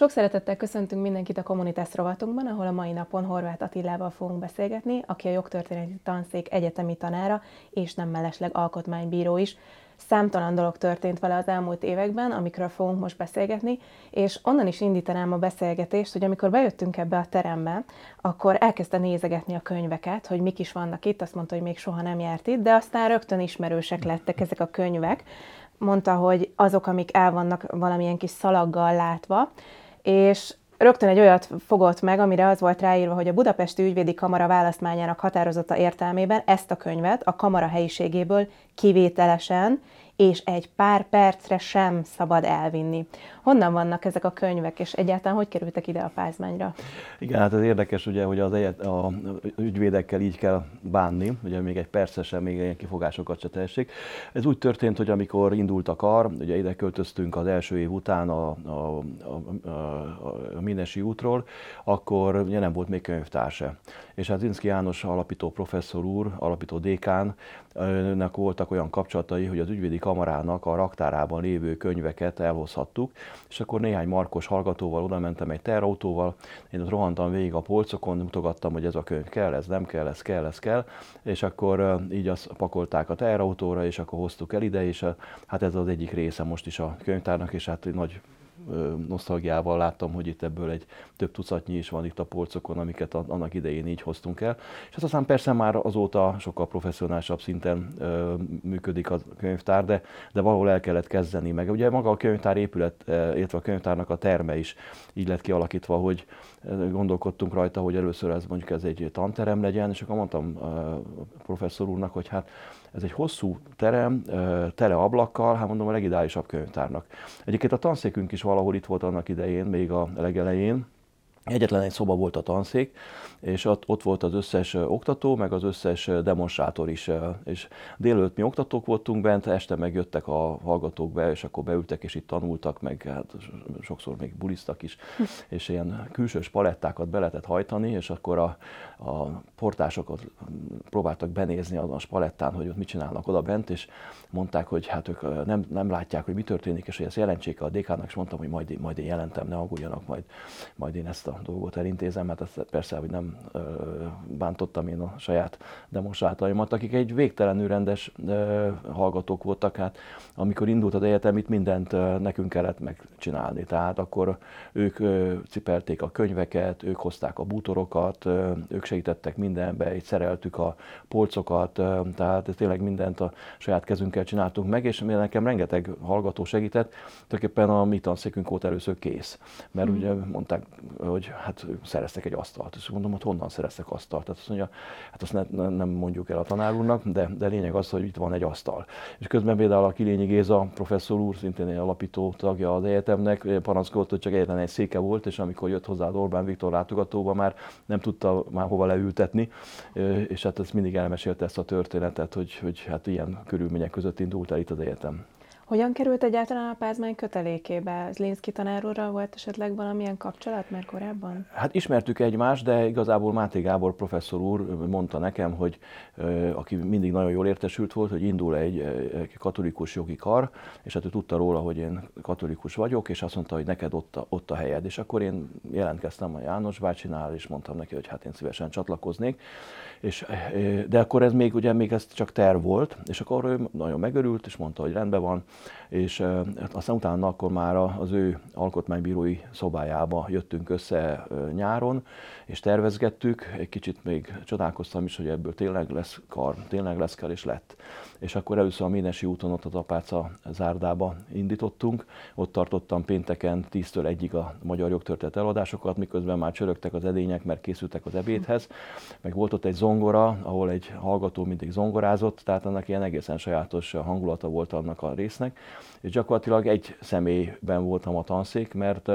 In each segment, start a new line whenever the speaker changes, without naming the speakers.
Sok szeretettel köszöntünk mindenkit a Communitas rovatunkban, ahol a mai napon Horváth Attilával fogunk beszélgetni, aki a jogtörténeti tanszék egyetemi tanára és nem mellesleg alkotmánybíró is. Számtalan dolog történt vele az elmúlt években, amikről fogunk most beszélgetni, és onnan is indítanám a beszélgetést, hogy amikor bejöttünk ebbe a terembe, akkor elkezdte nézegetni a könyveket, hogy mik is vannak itt, azt mondta, hogy még soha nem járt itt, de aztán rögtön ismerősek lettek ezek a könyvek. Mondta, hogy azok, amik el vannak valamilyen kis szalaggal látva, és rögtön egy olyat fogott meg, amire az volt ráírva, hogy a Budapesti Ügyvédi Kamara választmányának határozata értelmében ezt a könyvet a kamara helyiségéből kivételesen és egy pár percre sem szabad elvinni. Honnan vannak ezek a könyvek, és egyáltalán hogy kerültek ide a pázmányra?
Igen, hát ez érdekes, ugye, hogy az egyet, a ügyvédekkel így kell bánni, ugye még egy persze sem, még ilyen kifogásokat se tehessék. Ez úgy történt, hogy amikor indult a kar, ugye ide költöztünk az első év után a, a, a, a, a Minesi útról, akkor ugye nem volt még könyvtár se. És hát Zinszki János alapító professzor úr, alapító dékán, nek voltak olyan kapcsolatai, hogy az ügyvédi kamarának a raktárában lévő könyveket elhozhattuk, és akkor néhány markos hallgatóval oda mentem egy terautóval, én ott rohantam végig a polcokon, mutogattam, hogy ez a könyv kell, ez nem kell, ez kell, ez kell, és akkor így azt pakolták a terautóra, és akkor hoztuk el ide, és hát ez az egyik része most is a könyvtárnak, és hát nagy nosztalgiával láttam, hogy itt ebből egy több tucatnyi is van itt a polcokon, amiket annak idején így hoztunk el. És hát aztán persze már azóta sokkal professzionálisabb szinten működik a könyvtár, de, de valahol el kellett kezdeni. Meg ugye maga a könyvtár épület, illetve a könyvtárnak a terme is így lett kialakítva, hogy gondolkodtunk rajta, hogy először ez mondjuk ez egy tanterem legyen, és akkor mondtam a professzor úrnak, hogy hát ez egy hosszú terem, tele ablakkal, hát mondom a legideálisabb könyvtárnak. Egyébként a tanszékünk is valahol itt volt annak idején, még a legelején, Egyetlen egy szoba volt a tanszék, és ott, volt az összes oktató, meg az összes demonstrátor is. És délőtt mi oktatók voltunk bent, este megjöttek a hallgatók be, és akkor beültek, és itt tanultak, meg hát sokszor még bulisztak is, és ilyen külsős palettákat be lehetett hajtani, és akkor a, a portásokat próbáltak benézni a spalettán, hogy ott mit csinálnak oda bent, és mondták, hogy hát ők nem, nem látják, hogy mi történik, és hogy ezt jelentsék a DK-nak, és mondtam, hogy majd, majd én jelentem, ne aggódjanak, majd, majd én ezt a dolgot elintézem, mert ezt persze, hogy nem bántottam én a saját demonstrátaimat, akik egy végtelenül rendes hallgatók voltak, hát amikor indult az egyetem, itt mindent nekünk kellett megcsinálni. Tehát akkor ők cipelték a könyveket, ők hozták a bútorokat, ők segítettek mindenbe, így szereltük a polcokat, tehát tényleg mindent a saját kezünkkel csináltunk meg, és nekem rengeteg hallgató segített, tulajdonképpen a mi tanszékünk volt először kész. Mert mm. ugye mondták, hogy hát szereztek egy asztalt. És mondom, hogy honnan szereztek asztalt? Tehát azt mondja, hát azt ne, nem mondjuk el a tanár úrnak, de, de lényeg az, hogy itt van egy asztal. És közben például a Kilényi Géza professzor úr, szintén egy alapító tagja az egyetemnek, panaszkodott, hogy csak egyetlen egy széke volt, és amikor jött hozzá Orbán Viktor látogatóba, már nem tudta már hova leültetni, és hát ezt mindig elmesélte ezt a történetet, hogy, hogy hát ilyen körülmények között indult el itt az egyetem.
Hogyan került egyáltalán a pázmány kötelékébe? Zlinszki tanárúrral volt esetleg valamilyen kapcsolat már korábban?
Hát ismertük egymást, de igazából Máté Gábor professzor úr mondta nekem, hogy aki mindig nagyon jól értesült volt, hogy indul egy katolikus jogi kar, és hát ő tudta róla, hogy én katolikus vagyok, és azt mondta, hogy neked ott a, ott a helyed. És akkor én jelentkeztem a János bácsinál, és mondtam neki, hogy hát én szívesen csatlakoznék. És, de akkor ez még, ugye még ez csak terv volt, és akkor ő nagyon megörült, és mondta, hogy rendben van, és aztán utána akkor már az ő alkotmánybírói szobájába jöttünk össze nyáron, és tervezgettük, egy kicsit még csodálkoztam is, hogy ebből tényleg lesz kar, tényleg lesz kell, és lett. És akkor először a Ménesi úton ott az Apáca zárdába indítottunk, ott tartottam pénteken 10-től 1-ig a magyar jogtörténet eladásokat, miközben már csörögtek az edények, mert készültek az ebédhez, meg volt ott egy zongora, ahol egy hallgató mindig zongorázott, tehát annak ilyen egészen sajátos hangulata volt annak a résznek, és gyakorlatilag egy személyben voltam a tanszék, mert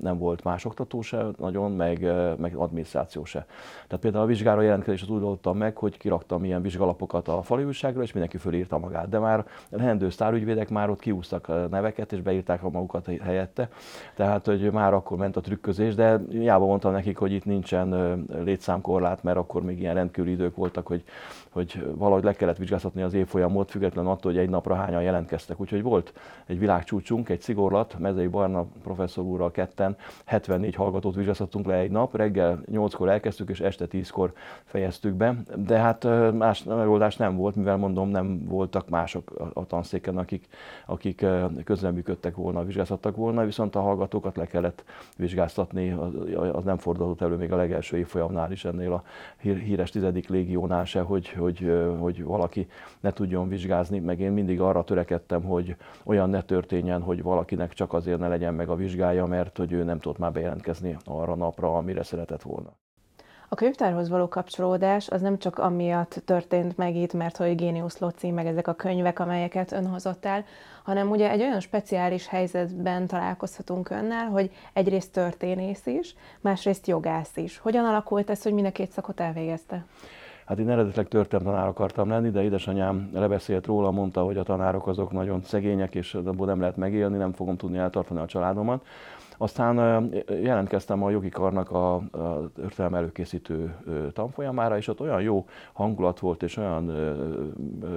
nem volt más oktató se nagyon, meg, meg adminisztráció se. Tehát például a vizsgára jelentkezést úgy oldottam meg, hogy kiraktam ilyen vizsgalapokat a fali újságra, és mindenki fölírta magát. De már lehendő sztárügyvédek már ott kiúztak neveket, és beírták a magukat helyette. Tehát, hogy már akkor ment a trükközés, de hiába mondtam nekik, hogy itt nincsen létszámkorlát, mert akkor még ilyen rendkívüli idők voltak, hogy, hogy valahogy le kellett vizsgáztatni az évfolyamot, függetlenül attól, hogy egy napra hányan jelentkeztek. Úgyhogy volt egy világcsúcsunk, egy szigorlat, Mezei Barna professzor úrral ketten, 74 hallgatót vizsgáztattunk le egy nap, reggel 8-kor elkezdtük, és este 10-kor fejeztük be. De hát más megoldás nem volt, mivel mondom, nem voltak mások a tanszéken, akik, akik közreműködtek volna, vizsgáztattak volna, viszont a hallgatókat le kellett vizsgáztatni, az nem fordulott elő még a legelső évfolyamnál is ennél a híres tizedik légiónál se, hogy, hogy, hogy valaki ne tudjon vizsgázni, meg én mindig arra törekedtem, hogy olyan ne történjen, hogy valakinek csak azért ne legyen meg a vizsgája, mert hogy ő nem tudott már bejelentkezni arra napra, amire szeretett volna.
A könyvtárhoz való kapcsolódás az nem csak amiatt történt meg itt, mert hogy Génius Loci, meg ezek a könyvek, amelyeket ön hozott el, hanem ugye egy olyan speciális helyzetben találkozhatunk önnel, hogy egyrészt történész is, másrészt jogász is. Hogyan alakult ez, hogy mind a két szakot elvégezte?
Hát én eredetileg tanár akartam lenni, de édesanyám lebeszélt róla, mondta, hogy a tanárok azok nagyon szegények, és abból nem lehet megélni, nem fogom tudni eltartani a családomat. Aztán jelentkeztem a jogi karnak a, a történelem előkészítő tanfolyamára, és ott olyan jó hangulat volt, és olyan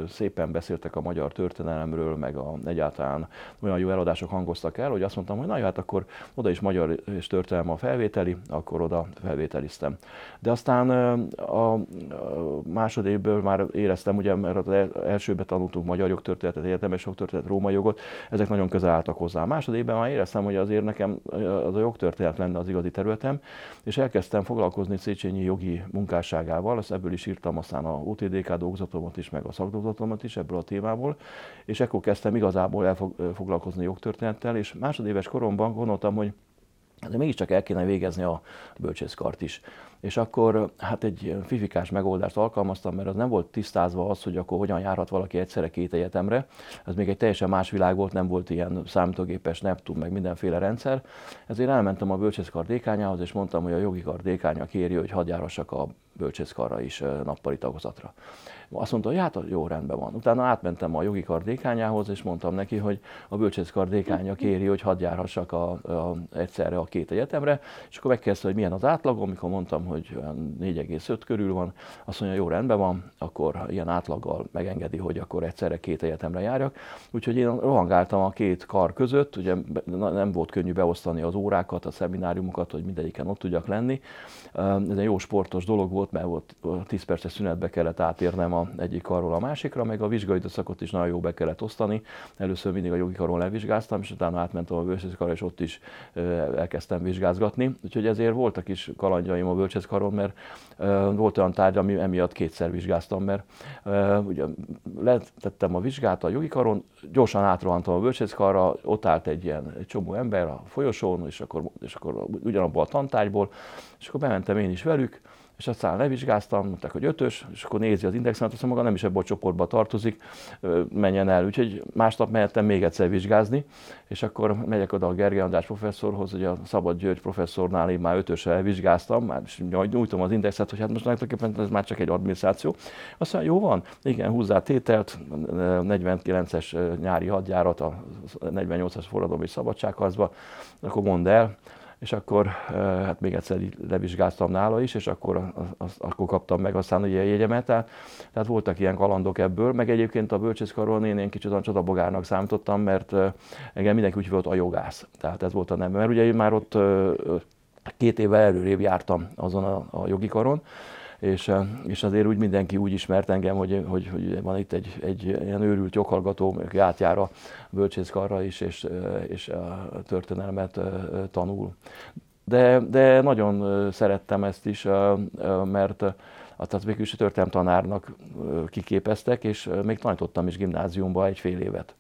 szépen beszéltek a magyar történelemről, meg a, egyáltalán olyan jó eladások hangoztak el, hogy azt mondtam, hogy na jó, hát akkor oda is magyar és történelem a felvételi, akkor oda felvételiztem. De aztán a másodébből már éreztem, ugye, mert az elsőben tanultunk magyar jogtörténetet, egyetemes jogtörténetet, római jogot, ezek nagyon közel álltak hozzá. A másodébbben már éreztem, hogy azért nekem az a jogtörténet lenne az igazi területem, és elkezdtem foglalkozni Széchenyi jogi munkásságával, ezt ebből is írtam aztán a UTDK dolgozatomat is, meg a szakdolgozatomat is ebből a témából, és ekkor kezdtem igazából elfoglalkozni jogtörténettel, és másodéves koromban gondoltam, hogy de mégiscsak el kéne végezni a bölcsészkart is. És akkor hát egy fifikás megoldást alkalmaztam, mert az nem volt tisztázva az, hogy akkor hogyan járhat valaki egyszerre két egyetemre. Ez még egy teljesen más világ volt, nem volt ilyen számítógépes Neptun, meg mindenféle rendszer. Ezért elmentem a bölcsészkar dékányához, és mondtam, hogy a jogi kar dékánya kéri, hogy hadd a bölcsészkarra is nappali tagozatra. Azt mondta, hogy hát jó, rendben van. Utána átmentem a jogi kardékányához, és mondtam neki, hogy a bölcsész kardékánya kéri, hogy hadd járhassak a, a, egyszerre a két egyetemre, és akkor megkezdte, hogy milyen az átlagom, amikor mondtam, hogy 4,5 körül van, azt mondja, jó, rendben van, akkor ilyen átlaggal megengedi, hogy akkor egyszerre két egyetemre járjak. Úgyhogy én rohangáltam a két kar között, ugye nem volt könnyű beosztani az órákat, a szemináriumokat, hogy mindegyiken ott tudjak lenni. Ez egy jó sportos dolog volt, mert volt 10 perces szünetbe kellett átérnem a egyik karról a másikra, meg a vizsgai időszakot is nagyon jó be kellett osztani. Először mindig a jogi karon levizsgáztam, és utána átmentem a bölcsészkarra, és ott is elkezdtem vizsgázgatni. Úgyhogy ezért voltak is kalandjaim a bölcsészkaron, mert volt olyan tárgy, ami emiatt kétszer vizsgáztam, mert ugye letettem a vizsgát a jogi karon, gyorsan átrohantam a bölcsészkarra, ott állt egy ilyen egy csomó ember a folyosón, és akkor, és akkor ugyanabban a tantárgyból, és akkor bementem én is velük, és aztán levizsgáztam, mondták, hogy ötös, és akkor nézi az indexet, azt maga nem is ebbe a csoportba tartozik, menjen el. Úgyhogy másnap mehettem még egyszer vizsgázni, és akkor megyek oda a Gergely András professzorhoz, hogy a Szabad György professzornál én már ötösre elvizsgáztam, már nyújtom az indexet, hogy hát most tulajdonképpen ez már csak egy adminisztráció. Azt mondja, jó van, igen, húzzá tételt, 49-es nyári hadjárat, a 48-as forradalmi szabadságharcba, akkor mondd el, és akkor hát még egyszer levizsgáztam nála is, és akkor, az, akkor kaptam meg aztán ugye a jegyemet. Tehát, tehát voltak ilyen kalandok ebből, meg egyébként a bölcsészkaron én, én kicsit a csodabogárnak számítottam, mert engem mindenki úgy volt a jogász. Tehát ez volt a nem. Mert ugye én már ott két évvel előrébb jártam azon a, a jogi karon, és, és azért úgy mindenki úgy ismert engem, hogy, hogy, hogy van itt egy, egy ilyen őrült joghallgató, aki átjár a bölcsészkarra is, és, és a történelmet tanul. De, de nagyon szerettem ezt is, mert tehát végül is tanárnak kiképeztek, és még tanítottam is gimnáziumba egy fél évet.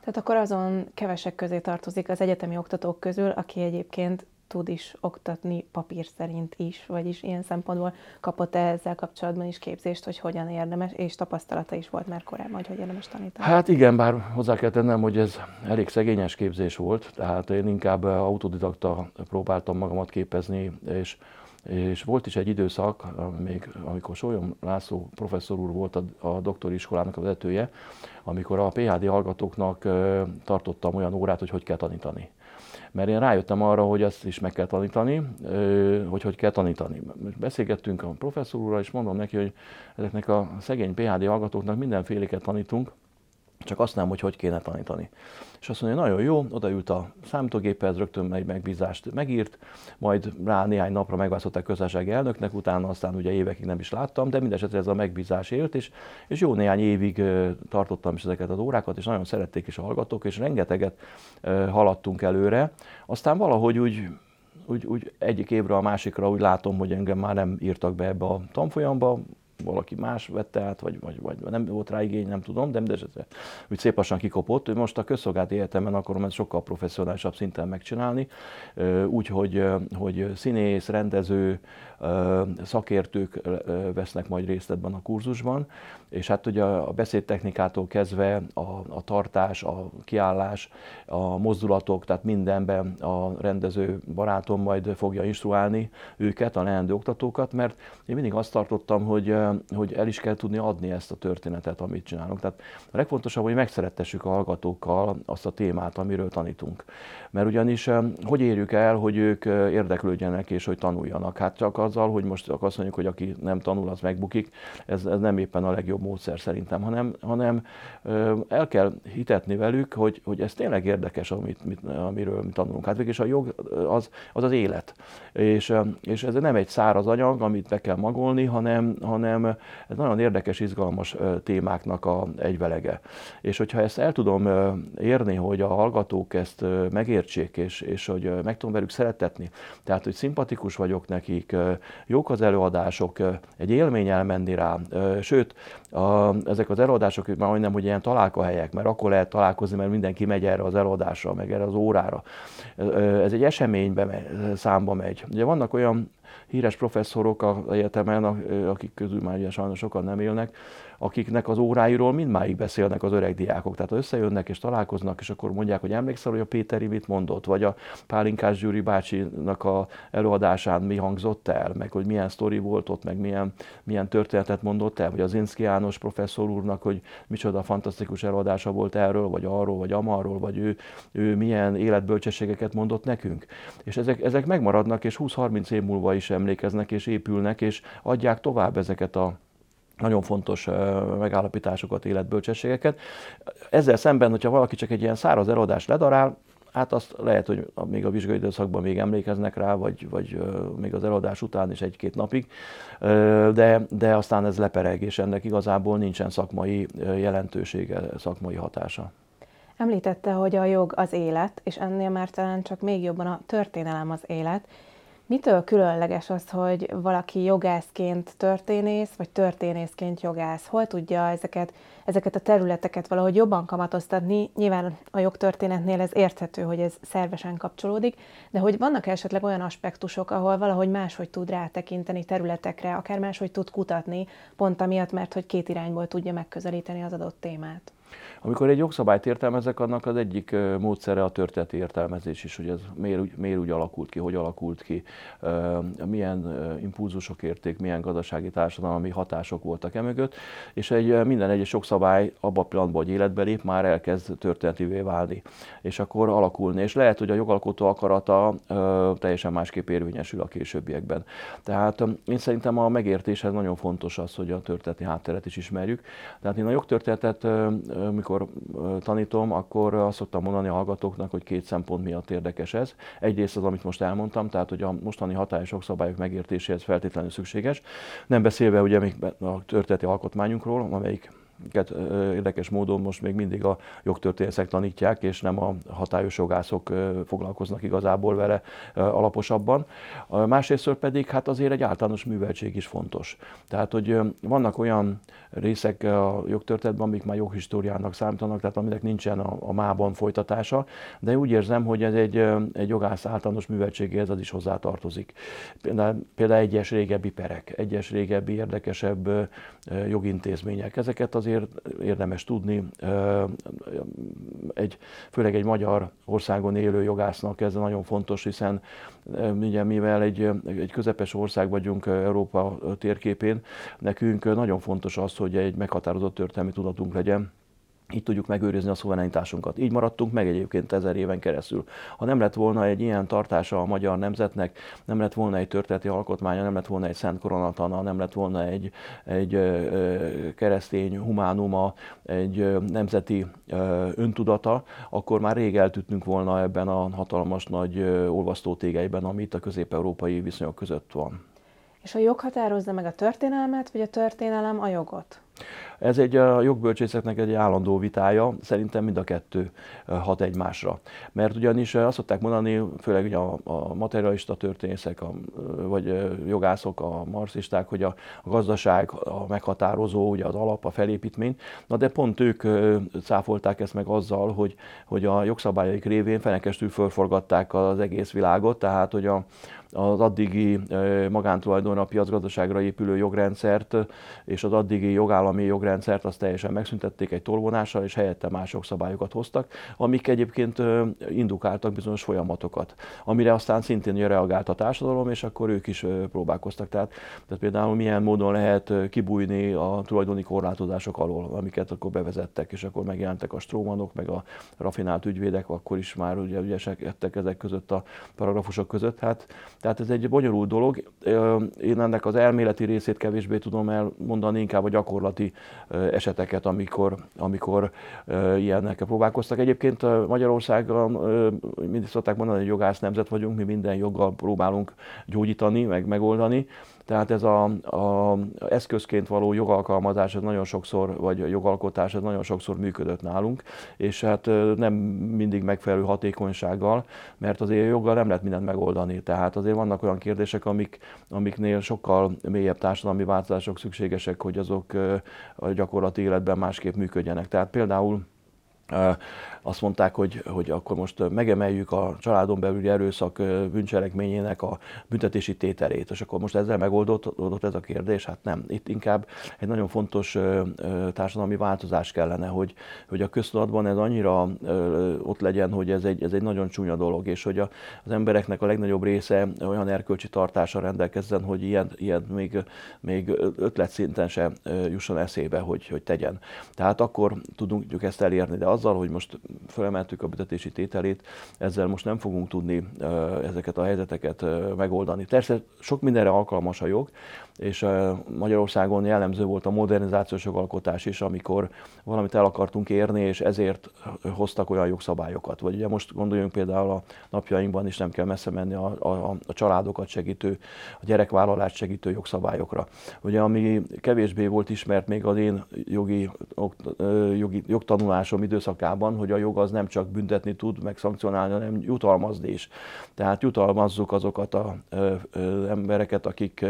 Tehát akkor azon kevesek közé tartozik az egyetemi oktatók közül, aki egyébként tud is oktatni papír szerint is, vagyis ilyen szempontból kapott -e ezzel kapcsolatban is képzést, hogy hogyan érdemes, és tapasztalata is volt már korábban, hogy hogy érdemes tanítani?
Hát igen, bár hozzá kell tennem, hogy ez elég szegényes képzés volt, tehát én inkább autodidakta próbáltam magamat képezni, és És volt is egy időszak, még amikor Sólyom László professzor úr volt a, a doktori iskolának a vezetője, amikor a PHD hallgatóknak tartottam olyan órát, hogy hogy kell tanítani. Mert én rájöttem arra, hogy ezt is meg kell tanítani, hogy hogy kell tanítani. Beszélgettünk a professzor úrral, és mondom neki, hogy ezeknek a szegény PHD hallgatóknak mindenféléket tanítunk, csak azt nem, hogy hogy kéne tanítani. És azt mondja, nagyon jó, odaült a számítógéphez, rögtön egy megbízást megírt, majd rá néhány napra megválasztották közösségi elnöknek, utána aztán ugye évekig nem is láttam, de mindesetre ez a megbízás élt, és, és jó néhány évig tartottam is ezeket az órákat, és nagyon szerették is a hallgatók, és rengeteget haladtunk előre. Aztán valahogy úgy úgy, úgy egyik évre a másikra úgy látom, hogy engem már nem írtak be ebbe a tanfolyamba, valaki más vette át, vagy, vagy, vagy nem volt rá igény, nem tudom, de mindesetre úgy szép lassan kikopott. Most a közszolgálati egyetemen akarom ezt sokkal professzionálisabb szinten megcsinálni, úgy, hogy, hogy színész, rendező, szakértők vesznek majd részt ebben a kurzusban, és hát ugye a beszédtechnikától kezdve a, a tartás, a kiállás, a mozdulatok, tehát mindenben a rendező barátom majd fogja instruálni őket, a leendő oktatókat, mert én mindig azt tartottam, hogy, hogy el is kell tudni adni ezt a történetet, amit csinálunk. Tehát a legfontosabb, hogy megszerettessük a hallgatókkal azt a témát, amiről tanítunk. Mert ugyanis hogy érjük el, hogy ők érdeklődjenek és hogy tanuljanak? Hát csak azzal, hogy most azt mondjuk, hogy aki nem tanul, az megbukik, ez, ez nem éppen a legjobb módszer szerintem, hanem, hanem el kell hitetni velük, hogy, hogy ez tényleg érdekes, amit, mit, amiről mi tanulunk. Hát végülis a jog az az, az élet. És, és ez nem egy száraz anyag, amit be kell magolni, hanem, hanem ez nagyon érdekes, izgalmas témáknak a egyvelege. És hogyha ezt el tudom érni, hogy a hallgatók ezt megértsék, és, és hogy meg tudom velük szeretetni, tehát hogy szimpatikus vagyok nekik, jók az előadások, egy élmény elmenni rá, sőt, a, ezek az előadások már majdnem, hogy ilyen találkahelyek, mert akkor lehet találkozni, mert mindenki megy erre az előadásra, meg erre az órára. Ez egy eseménybe számba megy. Ugye vannak olyan híres professzorok a egyetemen, akik közül már ugye sajnos sokan nem élnek, akiknek az óráiról mindmáig beszélnek az öreg diákok. Tehát összejönnek és találkoznak, és akkor mondják, hogy emlékszel, hogy a Péteri mit mondott, vagy a Pálinkás Gyuri bácsinak a előadásán mi hangzott el, meg hogy milyen sztori volt ott, meg milyen, milyen történetet mondott el, vagy az Inszki János professzor úrnak, hogy micsoda fantasztikus előadása volt erről, vagy arról, vagy amarról, vagy ő, ő milyen életbölcsességeket mondott nekünk. És ezek, ezek megmaradnak, és 20-30 év múlva is emlékeznek, és épülnek, és adják tovább ezeket a nagyon fontos megállapításokat, életbölcsességeket. Ezzel szemben, hogyha valaki csak egy ilyen száraz eladást ledarál, hát azt lehet, hogy még a vizsgai időszakban még emlékeznek rá, vagy, vagy még az eladás után is egy-két napig, de, de aztán ez lepereg, és ennek igazából nincsen szakmai jelentősége, szakmai hatása.
Említette, hogy a jog az élet, és ennél már talán csak még jobban a történelem az élet, Mitől különleges az, hogy valaki jogászként történész, vagy történészként jogász? Hol tudja ezeket, ezeket a területeket valahogy jobban kamatoztatni? Nyilván a jogtörténetnél ez érthető, hogy ez szervesen kapcsolódik, de hogy vannak esetleg olyan aspektusok, ahol valahogy máshogy tud rátekinteni területekre, akár máshogy tud kutatni, pont amiatt, mert hogy két irányból tudja megközelíteni az adott témát?
Amikor egy jogszabályt értelmezek, annak az egyik módszere a történeti értelmezés is, hogy ez miért, miért úgy alakult ki, hogy alakult ki, milyen impulzusok érték, milyen gazdasági társadalmi hatások voltak emögött, és egy, minden egyes jogszabály abban a pillanatban, hogy életbe lép, már elkezd történetivé válni, és akkor alakulni. És lehet, hogy a jogalkotó akarata teljesen másképp érvényesül a későbbiekben. Tehát én szerintem a megértéshez nagyon fontos az, hogy a történeti hátteret is ismerjük. Tehát én a jogtörténetet amikor tanítom, akkor azt szoktam mondani a hallgatóknak, hogy két szempont miatt érdekes ez. Egyrészt az, amit most elmondtam, tehát hogy a mostani hatályos szabályok megértéséhez feltétlenül szükséges. Nem beszélve ugye még a történeti alkotmányunkról, amelyik érdekes módon most még mindig a jogtörténészek tanítják, és nem a hatályos jogászok foglalkoznak igazából vele alaposabban. Másrészt pedig hát azért egy általános műveltség is fontos. Tehát, hogy vannak olyan részek a jogtörténetben, amik már joghistóriának számítanak, tehát aminek nincsen a, a mában folytatása, de úgy érzem, hogy ez egy, egy jogász általános műveltségéhez az is hozzátartozik. Például, például egyes régebbi perek, egyes régebbi érdekesebb jogintézmények. Ezeket az azért érdemes tudni, egy, főleg egy magyar országon élő jogásznak ez nagyon fontos, hiszen ugye, mivel egy, egy közepes ország vagyunk Európa térképén, nekünk nagyon fontos az, hogy egy meghatározott történelmi tudatunk legyen, így tudjuk megőrizni a szuverenitásunkat. Így maradtunk meg egyébként ezer éven keresztül. Ha nem lett volna egy ilyen tartása a magyar nemzetnek, nem lett volna egy történeti alkotmánya, nem lett volna egy szent koronatana, nem lett volna egy, egy keresztény humánuma, egy nemzeti öntudata, akkor már rég eltűntünk volna ebben a hatalmas nagy olvasztótégeiben, ami itt a közép-európai viszonyok között van.
És a jog határozza meg a történelmet, vagy a történelem a jogot?
Ez egy a jogbölcsészeknek egy állandó vitája, szerintem mind a kettő hat egymásra. Mert ugyanis azt szokták mondani, főleg ugye a, a materialista történészek, a, vagy jogászok, a marxisták, hogy a, a gazdaság a meghatározó, ugye az alap, a felépítmény, na de pont ők cáfolták ezt meg azzal, hogy, hogy a jogszabályaik révén fenekestül fölforgatták az egész világot, tehát hogy a, az addigi magántulajdonra, piacgazdaságra épülő jogrendszert és az addigi jogállami jogrendszert azt teljesen megszüntették egy tolvonással, és helyette mások szabályokat hoztak, amik egyébként indukáltak bizonyos folyamatokat, amire aztán szintén reagált a társadalom, és akkor ők is próbálkoztak. Tehát, tehát például milyen módon lehet kibújni a tulajdoni korlátozások alól, amiket akkor bevezettek, és akkor megjelentek a strómanok, meg a rafinált ügyvédek, akkor is már ugye ügyesek ettek ezek között a paragrafusok között. Hát, tehát ez egy bonyolult dolog. Én ennek az elméleti részét kevésbé tudom elmondani, inkább a gyakorlati eseteket, amikor, amikor ilyenekkel próbálkoztak. Egyébként Magyarországon mindig szokták mondani, hogy jogász nemzet vagyunk, mi minden joggal próbálunk gyógyítani, meg megoldani. Tehát ez a, eszközként való jogalkalmazás, ez nagyon sokszor, vagy jogalkotás, ez nagyon sokszor működött nálunk, és hát nem mindig megfelelő hatékonysággal, mert azért joggal nem lehet mindent megoldani. Tehát azért vannak olyan kérdések, amik, amiknél sokkal mélyebb társadalmi változások szükségesek, hogy azok a gyakorlati életben másképp működjenek. Tehát például azt mondták, hogy, hogy akkor most megemeljük a családon belüli erőszak bűncselekményének a büntetési tételét, és akkor most ezzel megoldódott ez a kérdés? Hát nem. Itt inkább egy nagyon fontos társadalmi változás kellene, hogy, hogy a köztudatban ez annyira ott legyen, hogy ez egy, ez egy nagyon csúnya dolog, és hogy a, az embereknek a legnagyobb része olyan erkölcsi tartással rendelkezzen, hogy ilyen, ilyen még, még ötletszinten se jusson eszébe, hogy, hogy tegyen. Tehát akkor tudunk ezt elérni, de azzal, hogy most felemeltük a büntetési tételét, ezzel most nem fogunk tudni ezeket a helyzeteket megoldani. Persze sok mindenre alkalmas a jog, és Magyarországon jellemző volt a modernizációs jogalkotás is, amikor valamit el akartunk érni, és ezért hoztak olyan jogszabályokat. Vagy ugye most gondoljunk például a napjainkban is nem kell messze menni a, a, a családokat segítő, a gyerekvállalást segítő jogszabályokra. Ugye ami kevésbé volt ismert még az én jogi, jogi jogtanulásom időszakában, hogy a jog az nem csak büntetni tud, meg szankcionálni, hanem jutalmazni is. Tehát jutalmazzuk azokat az embereket, akik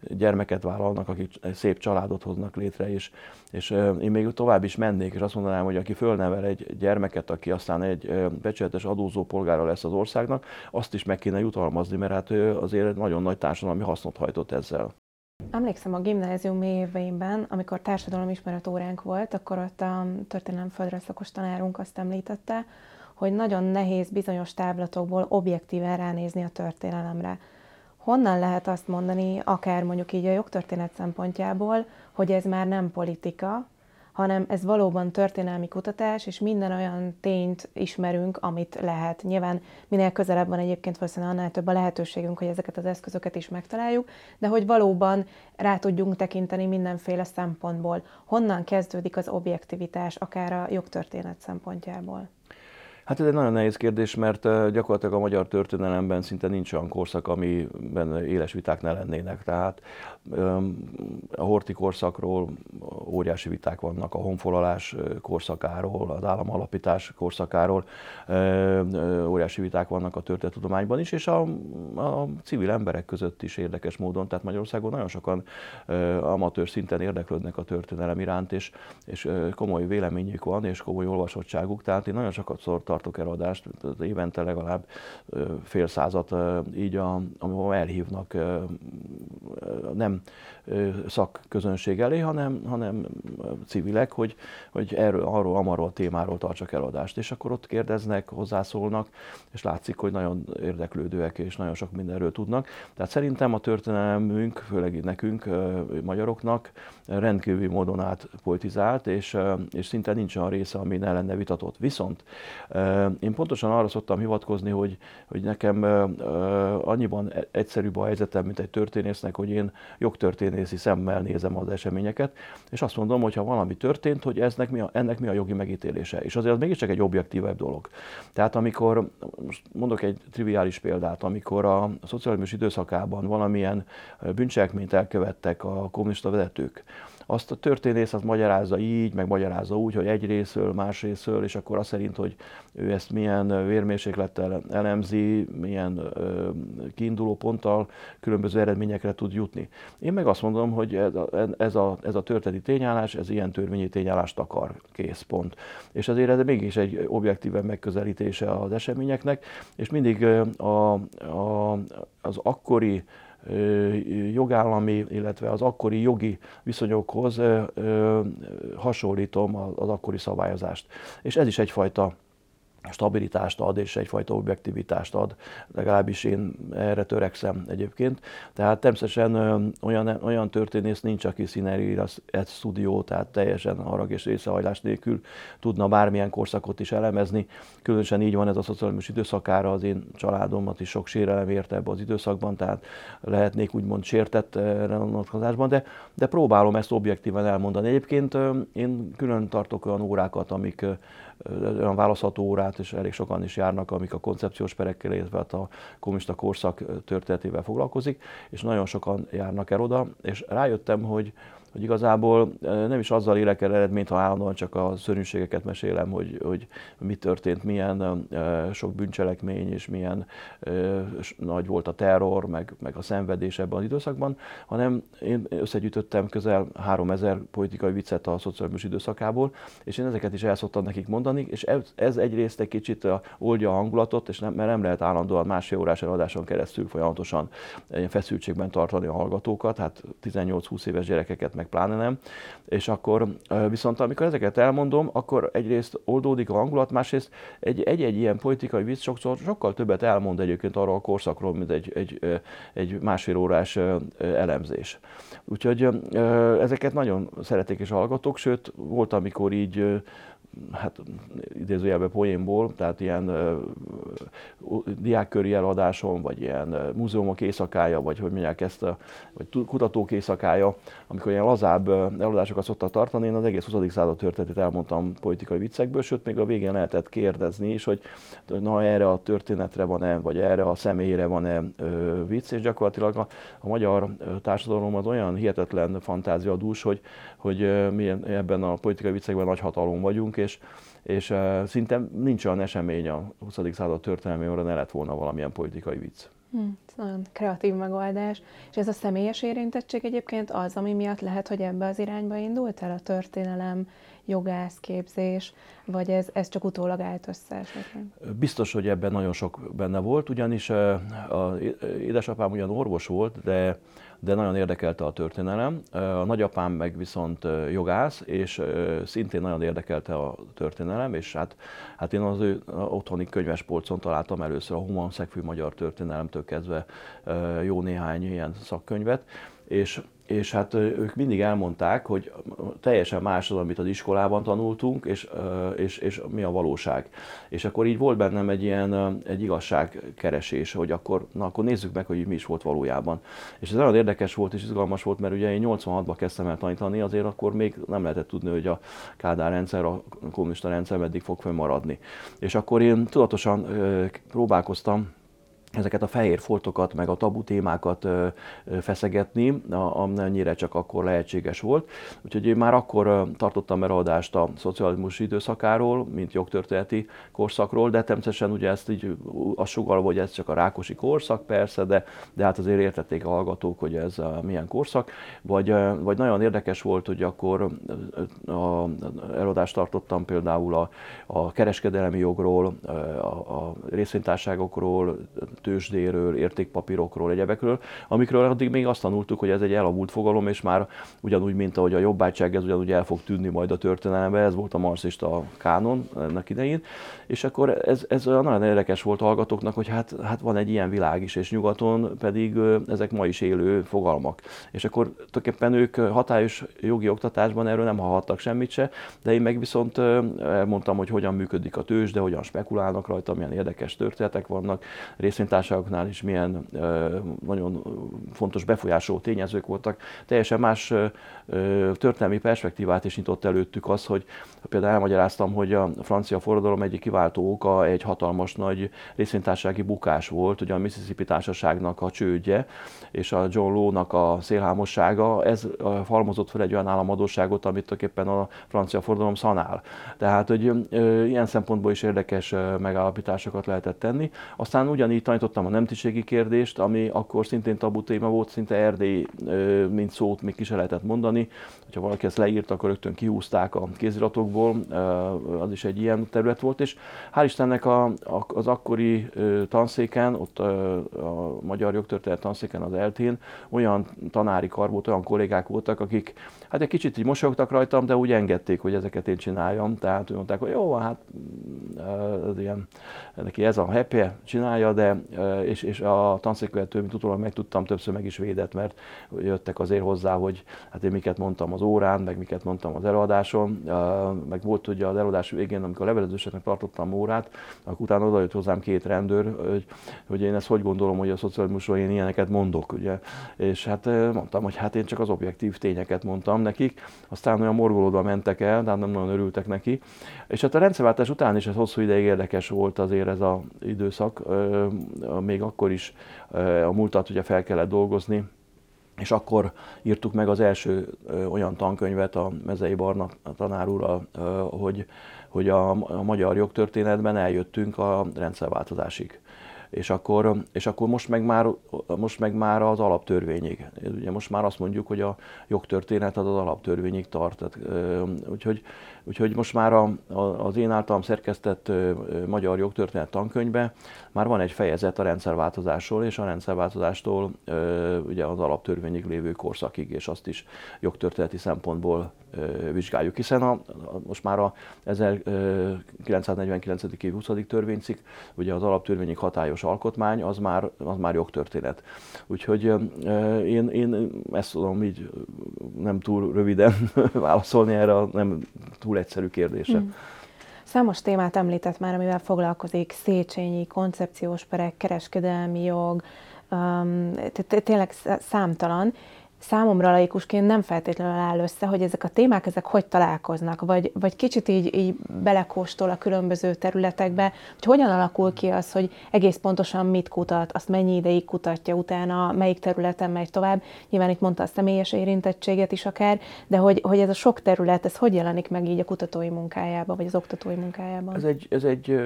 gyermeket vállalnak, akik szép családot hoznak létre, és, és én még tovább is mennék, és azt mondanám, hogy aki fölnevel egy gyermeket, aki aztán egy becsületes adózó polgára lesz az országnak, azt is meg kéne jutalmazni, mert hát azért nagyon nagy társadalmi hasznot hajtott ezzel.
Emlékszem a gimnázium éveimben, amikor társadalomismeret óránk volt, akkor ott a történelem földre szakos tanárunk azt említette, hogy nagyon nehéz bizonyos táblatokból objektíven ránézni a történelemre. Honnan lehet azt mondani, akár mondjuk így a jogtörténet szempontjából, hogy ez már nem politika, hanem ez valóban történelmi kutatás, és minden olyan tényt ismerünk, amit lehet. Nyilván minél közelebb van egyébként valószínűleg annál több a lehetőségünk, hogy ezeket az eszközöket is megtaláljuk, de hogy valóban rá tudjunk tekinteni mindenféle szempontból. Honnan kezdődik az objektivitás, akár a jogtörténet szempontjából?
Hát ez egy nagyon nehéz kérdés, mert gyakorlatilag a magyar történelemben szinte nincs olyan korszak, amiben éles viták ne lennének. Tehát a horti korszakról óriási viták vannak, a honfoglalás korszakáról, az államalapítás korszakáról óriási viták vannak a történetudományban is, és a, a civil emberek között is érdekes módon. Tehát Magyarországon nagyon sokan amatőr szinten érdeklődnek a történelem iránt, és, és komoly véleményük van, és komoly olvasottságuk. Tehát én nagyon sokat szorta tartok előadást, évente legalább fél százat, így a, ahol elhívnak nem szakközönség elé, hanem, hanem civilek, hogy, hogy erről, arról, amarról témáról tartsak előadást. És akkor ott kérdeznek, hozzászólnak, és látszik, hogy nagyon érdeklődőek, és nagyon sok mindenről tudnak. Tehát szerintem a történelmünk, főleg nekünk, magyaroknak rendkívül módon átpolitizált, és, és szinte nincs olyan része, ami ne lenne vitatott. Viszont én pontosan arra szoktam hivatkozni, hogy, hogy nekem annyiban e-, egyszerűbb a helyzetem, mint egy történésznek, hogy én jogtörténészi szemmel nézem az eseményeket, és azt mondom, hogy ha valami történt, hogy eznek mi a, ennek mi a jogi megítélése. És azért az mégiscsak egy objektívebb dolog. Tehát amikor, most mondok egy triviális példát, amikor a szocializmus időszakában valamilyen bűncselekményt elkövettek a kommunista vezetők, azt a történész az magyarázza így, meg magyarázza úgy, hogy egy részről, más részről, és akkor azt szerint, hogy ő ezt milyen vérmérséklettel elemzi, milyen ö, kiinduló ponttal különböző eredményekre tud jutni. Én meg azt mondom, hogy ez a, ez a, ez a történeti tényállás, ez ilyen törvényi tényállást akar, kész, pont. És azért ez mégis egy objektíven megközelítése az eseményeknek, és mindig a, a, az akkori jogállami, illetve az akkori jogi viszonyokhoz hasonlítom az akkori szabályozást. És ez is egyfajta stabilitást ad, és egyfajta objektivitást ad, legalábbis én erre törekszem egyébként. Tehát természetesen olyan, olyan történész nincs, aki színerír egy stúdió, tehát teljesen harag és részehajlás nélkül tudna bármilyen korszakot is elemezni. Különösen így van ez a szociális időszakára, az én családomat is sok sérelem érte ebbe az időszakban, tehát lehetnék úgymond sértett vonatkozásban, de, de próbálom ezt objektíven elmondani. Egyébként én külön tartok olyan órákat, amik olyan választható órát, és elég sokan is járnak, amik a koncepciós perekkel, illetve hát a kommunista korszak történetével foglalkozik, és nagyon sokan járnak el oda, és rájöttem, hogy hogy igazából nem is azzal élek el eredményt, ha állandóan csak a szörnyűségeket mesélem, hogy, hogy mi történt, milyen sok bűncselekmény és milyen nagy volt a terror, meg, meg a szenvedés ebben az időszakban, hanem én összegyűjtöttem közel 3000 politikai viccet a szociális időszakából, és én ezeket is el szoktam nekik mondani, és ez, ez egyrészt egy kicsit oldja a hangulatot, és nem, mert nem lehet állandóan másfél órás eladáson keresztül folyamatosan feszültségben tartani a hallgatókat, hát 18-20 éves gyerekeket meg meg pláne nem. És akkor viszont amikor ezeket elmondom, akkor egyrészt oldódik a hangulat, másrészt egy-egy ilyen politikai vicc sokszor sokkal többet elmond egyébként arról a korszakról, mint egy, egy, egy másfél órás elemzés. Úgyhogy ezeket nagyon szeretik és hallgatok, sőt volt, amikor így hát idézőjelben poénból, tehát ilyen uh, diákköri eladáson, vagy ilyen uh, múzeumok éjszakája, vagy hogy mondják ezt, a, vagy kutatók éjszakája, amikor ilyen lazább eladásokat szoktak tartani, én az egész 20. század történetét elmondtam politikai viccekből, sőt még a végén lehetett kérdezni is, hogy na erre a történetre van-e, vagy erre a személyre van-e vicc, és gyakorlatilag a, a magyar társadalom az olyan hihetetlen fantáziadús, hogy, hogy mi ebben a politikai viccekben nagy hatalom vagyunk, és, és szinte nincs olyan esemény a 20. század történelmében, ne lett volna valamilyen politikai vicc.
Hmm, ez nagyon kreatív megoldás. És ez a személyes érintettség egyébként az, ami miatt lehet, hogy ebbe az irányba indult el a történelem, jogászképzés, vagy ez, ez csak utólag állt össze esetleg?
Biztos, hogy ebben nagyon sok benne volt, ugyanis a édesapám ugyan orvos volt, de de nagyon érdekelte a történelem. A nagyapám meg viszont jogász, és szintén nagyon érdekelte a történelem, és hát, hát én az ő otthoni könyvespolcon találtam először a Human Szegfű Magyar Történelemtől kezdve jó néhány ilyen szakkönyvet, és és hát ők mindig elmondták, hogy teljesen más az, amit az iskolában tanultunk, és, és, és mi a valóság. És akkor így volt bennem egy ilyen egy igazságkeresés, hogy akkor, na, akkor nézzük meg, hogy mi is volt valójában. És ez nagyon érdekes volt és izgalmas volt, mert ugye én 86-ban kezdtem el tanítani, azért akkor még nem lehetett tudni, hogy a Kádár rendszer, a kommunista rendszer meddig fog fönnmaradni. És akkor én tudatosan próbálkoztam ezeket a fehér foltokat, meg a tabu témákat feszegetni, amennyire csak akkor lehetséges volt. Úgyhogy én már akkor tartottam előadást a szocializmus időszakáról, mint jogtörténeti korszakról, de természetesen ugye ezt így a sugalva, hogy ez csak a rákosi korszak persze, de, de hát azért értették a hallgatók, hogy ez a milyen korszak. Vagy, vagy nagyon érdekes volt, hogy akkor a, előadást tartottam például a, a kereskedelmi jogról, a, a részvénytárságokról, tőzsdéről, értékpapírokról, egyebekről, amikről addig még azt tanultuk, hogy ez egy elavult fogalom, és már ugyanúgy, mint ahogy a jobbágyság, ez ugyanúgy el fog tűnni majd a történelembe, ez volt a marxista kánon ennek idején, és akkor ez, ez olyan nagyon érdekes volt a hallgatóknak, hogy hát, hát van egy ilyen világ is, és nyugaton pedig ezek ma is élő fogalmak. És akkor tulajdonképpen ők hatályos jogi oktatásban erről nem hallhattak semmit se, de én meg viszont elmondtam, hogy hogyan működik a tőzs, de hogyan spekulálnak rajta, milyen érdekes történetek vannak, részvénytársaságoknál is milyen nagyon fontos befolyásoló tényezők voltak. Teljesen más történelmi perspektívát is nyitott előttük az, hogy például elmagyaráztam, hogy a francia forradalom egyik kiváltó oka egy hatalmas nagy részvénytársasági bukás volt, ugye a Mississippi társaságnak a csődje, és a John Law-nak a szélhámossága, ez halmozott fel egy olyan államadóságot, amit tulajdonképpen a francia forradalom szanál. Tehát, hogy ilyen szempontból is érdekes megállapításokat lehetett tenni. Aztán ugyanígy tanítottam a nemtiségi kérdést, ami akkor szintén tabu téma volt, szinte Erdély, mint szót még ki se lehetett mondani. Ha valaki ezt leírt, akkor rögtön kihúzták a kéziratokból, az is egy ilyen terület volt, és hál' Istennek a, az akkori tanszéken, ott a magyar jogtörténet tanszéken az eltén olyan tanári kar volt, olyan kollégák voltak, akik hát egy kicsit így mosolyogtak rajtam, de úgy engedték, hogy ezeket én csináljam. Tehát úgy mondták, hogy jó, hát ez ilyen, neki ez a happy csinálja, de és, és a tanszékvezető, mint utólag megtudtam, többször meg is védett, mert jöttek azért hozzá, hogy hát én miket mondtam az órán, meg miket mondtam az előadáson, meg volt ugye az előadás végén, amikor a levelezőseknek tartottam órát, akkor utána oda jött hozzám két rendőr, hogy, hogy én ezt hogy gondolom, hogy a szocializmusról én ilyeneket mondok, ugye. És hát mondtam, hogy hát én csak az objektív tényeket mondtam nekik, aztán olyan morgolódva mentek el, de hát nem nagyon örültek neki. És hát a rendszerváltás után is ez hosszú ideig érdekes volt azért ez az időszak, még akkor is a múltat ugye fel kellett dolgozni, és akkor írtuk meg az első olyan tankönyvet a Mezei Barna tanár úrral, hogy, hogy a, a magyar jogtörténetben eljöttünk a rendszerváltozásig és akkor, és akkor most, meg már, most meg már az alaptörvényig. Ugye most már azt mondjuk, hogy a jogtörténet az az alaptörvényig tart. Tehát, úgyhogy, úgyhogy most már a, az én általam szerkesztett magyar jogtörténet tankönyvbe már van egy fejezet a rendszerváltozásról, és a rendszerváltozástól ugye az alaptörvényig lévő korszakig, és azt is jogtörténeti szempontból vizsgáljuk, hiszen a, a, most már a 1949. év 20. törvénycikk, ugye az alaptörvényig hatályos alkotmány, az már, az már jogtörténet. Úgyhogy én, én ezt tudom így nem túl röviden válaszolni erre a nem túl egyszerű kérdésre. Mm.
Számos témát említett már, amivel foglalkozik, Széchenyi, koncepciós perek, kereskedelmi jog, tényleg számtalan, számomra laikusként nem feltétlenül áll össze, hogy ezek a témák, ezek hogy találkoznak, vagy, vagy kicsit így, így belekóstol a különböző területekbe, hogy hogyan alakul ki az, hogy egész pontosan mit kutat, azt mennyi ideig kutatja utána, melyik területen megy tovább. Nyilván itt mondta a személyes érintettséget is akár, de hogy, hogy ez a sok terület, ez hogy jelenik meg így a kutatói munkájában, vagy az oktatói munkájában?
Ez egy, ez egy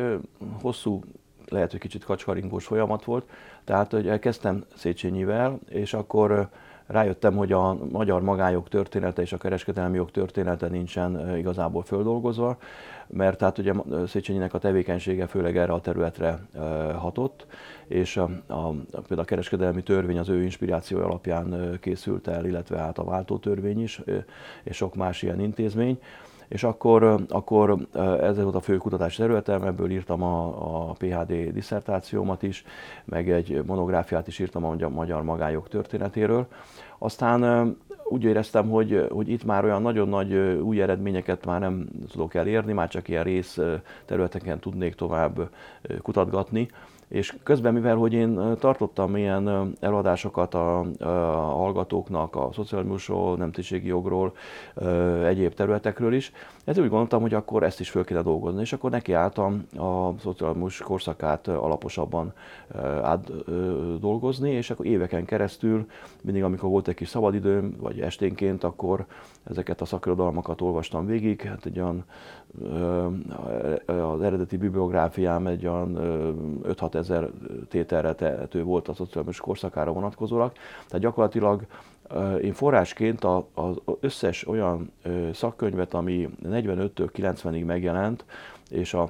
hosszú lehet, hogy kicsit kacskaringós folyamat volt. Tehát, hogy elkezdtem Széchenyivel, és akkor rájöttem, hogy a magyar magányok története és a kereskedelmi jog története nincsen igazából földolgozva, mert tehát ugye Széchenyinek a tevékenysége főleg erre a területre hatott, és a, a, például a kereskedelmi törvény az ő inspiráció alapján készült el, illetve hát a váltótörvény is, és sok más ilyen intézmény és akkor, akkor ez volt a fő kutatási területem, ebből írtam a, a PHD diszertációmat is, meg egy monográfiát is írtam a magyar magájog történetéről. Aztán úgy éreztem, hogy, hogy itt már olyan nagyon nagy új eredményeket már nem tudok elérni, már csak ilyen rész területeken tudnék tovább kutatgatni, és közben, mivel hogy én tartottam ilyen előadásokat a, a hallgatóknak a szocializmusról, nemzetiségi jogról, egyéb területekről is, ez úgy gondoltam, hogy akkor ezt is föl kéne dolgozni, és akkor nekiálltam a szocializmus korszakát alaposabban átdolgozni, és akkor éveken keresztül, mindig amikor volt egy kis szabadidőm, vagy esténként, akkor ezeket a szakirodalmakat olvastam végig, hát egy olyan, az eredeti bibliográfiám egy olyan 5-6 ezer tételre tehető volt a szociális korszakára vonatkozólag, tehát gyakorlatilag én forrásként az összes olyan szakkönyvet, ami 45-től 90-ig megjelent, és a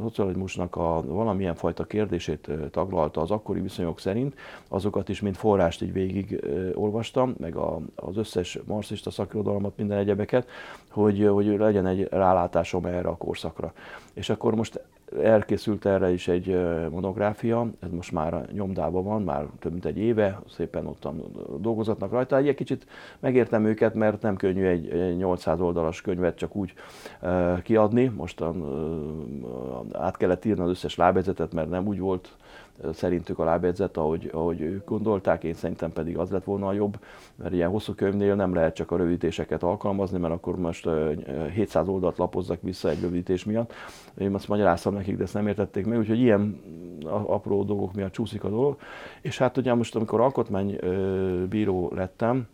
szocializmusnak a valamilyen fajta kérdését taglalta az akkori viszonyok szerint, azokat is mind forrást így végig olvastam, meg a, az összes marxista szakirodalmat, minden egyebeket, hogy, hogy legyen egy rálátásom erre a korszakra. És akkor most elkészült erre is egy monográfia, ez most már nyomdában van, már több mint egy éve, szépen ott dolgozatnak rajta. Egy kicsit megértem őket, mert nem könnyű egy 800 oldalas könyvet csak úgy kiadni. Most át kellett írni az összes lábjegyzetet, mert nem úgy volt szerintük a lábjegyzet, ahogy, ahogy ők gondolták, én szerintem pedig az lett volna a jobb, mert ilyen hosszú könyvnél nem lehet csak a rövidítéseket alkalmazni, mert akkor most 700 oldalt lapozzak vissza egy rövidítés miatt. Én azt magyaráztam nekik, de ezt nem értették meg, úgyhogy ilyen apró dolgok miatt csúszik a dolog. És hát ugye most, amikor alkotmánybíró lettem,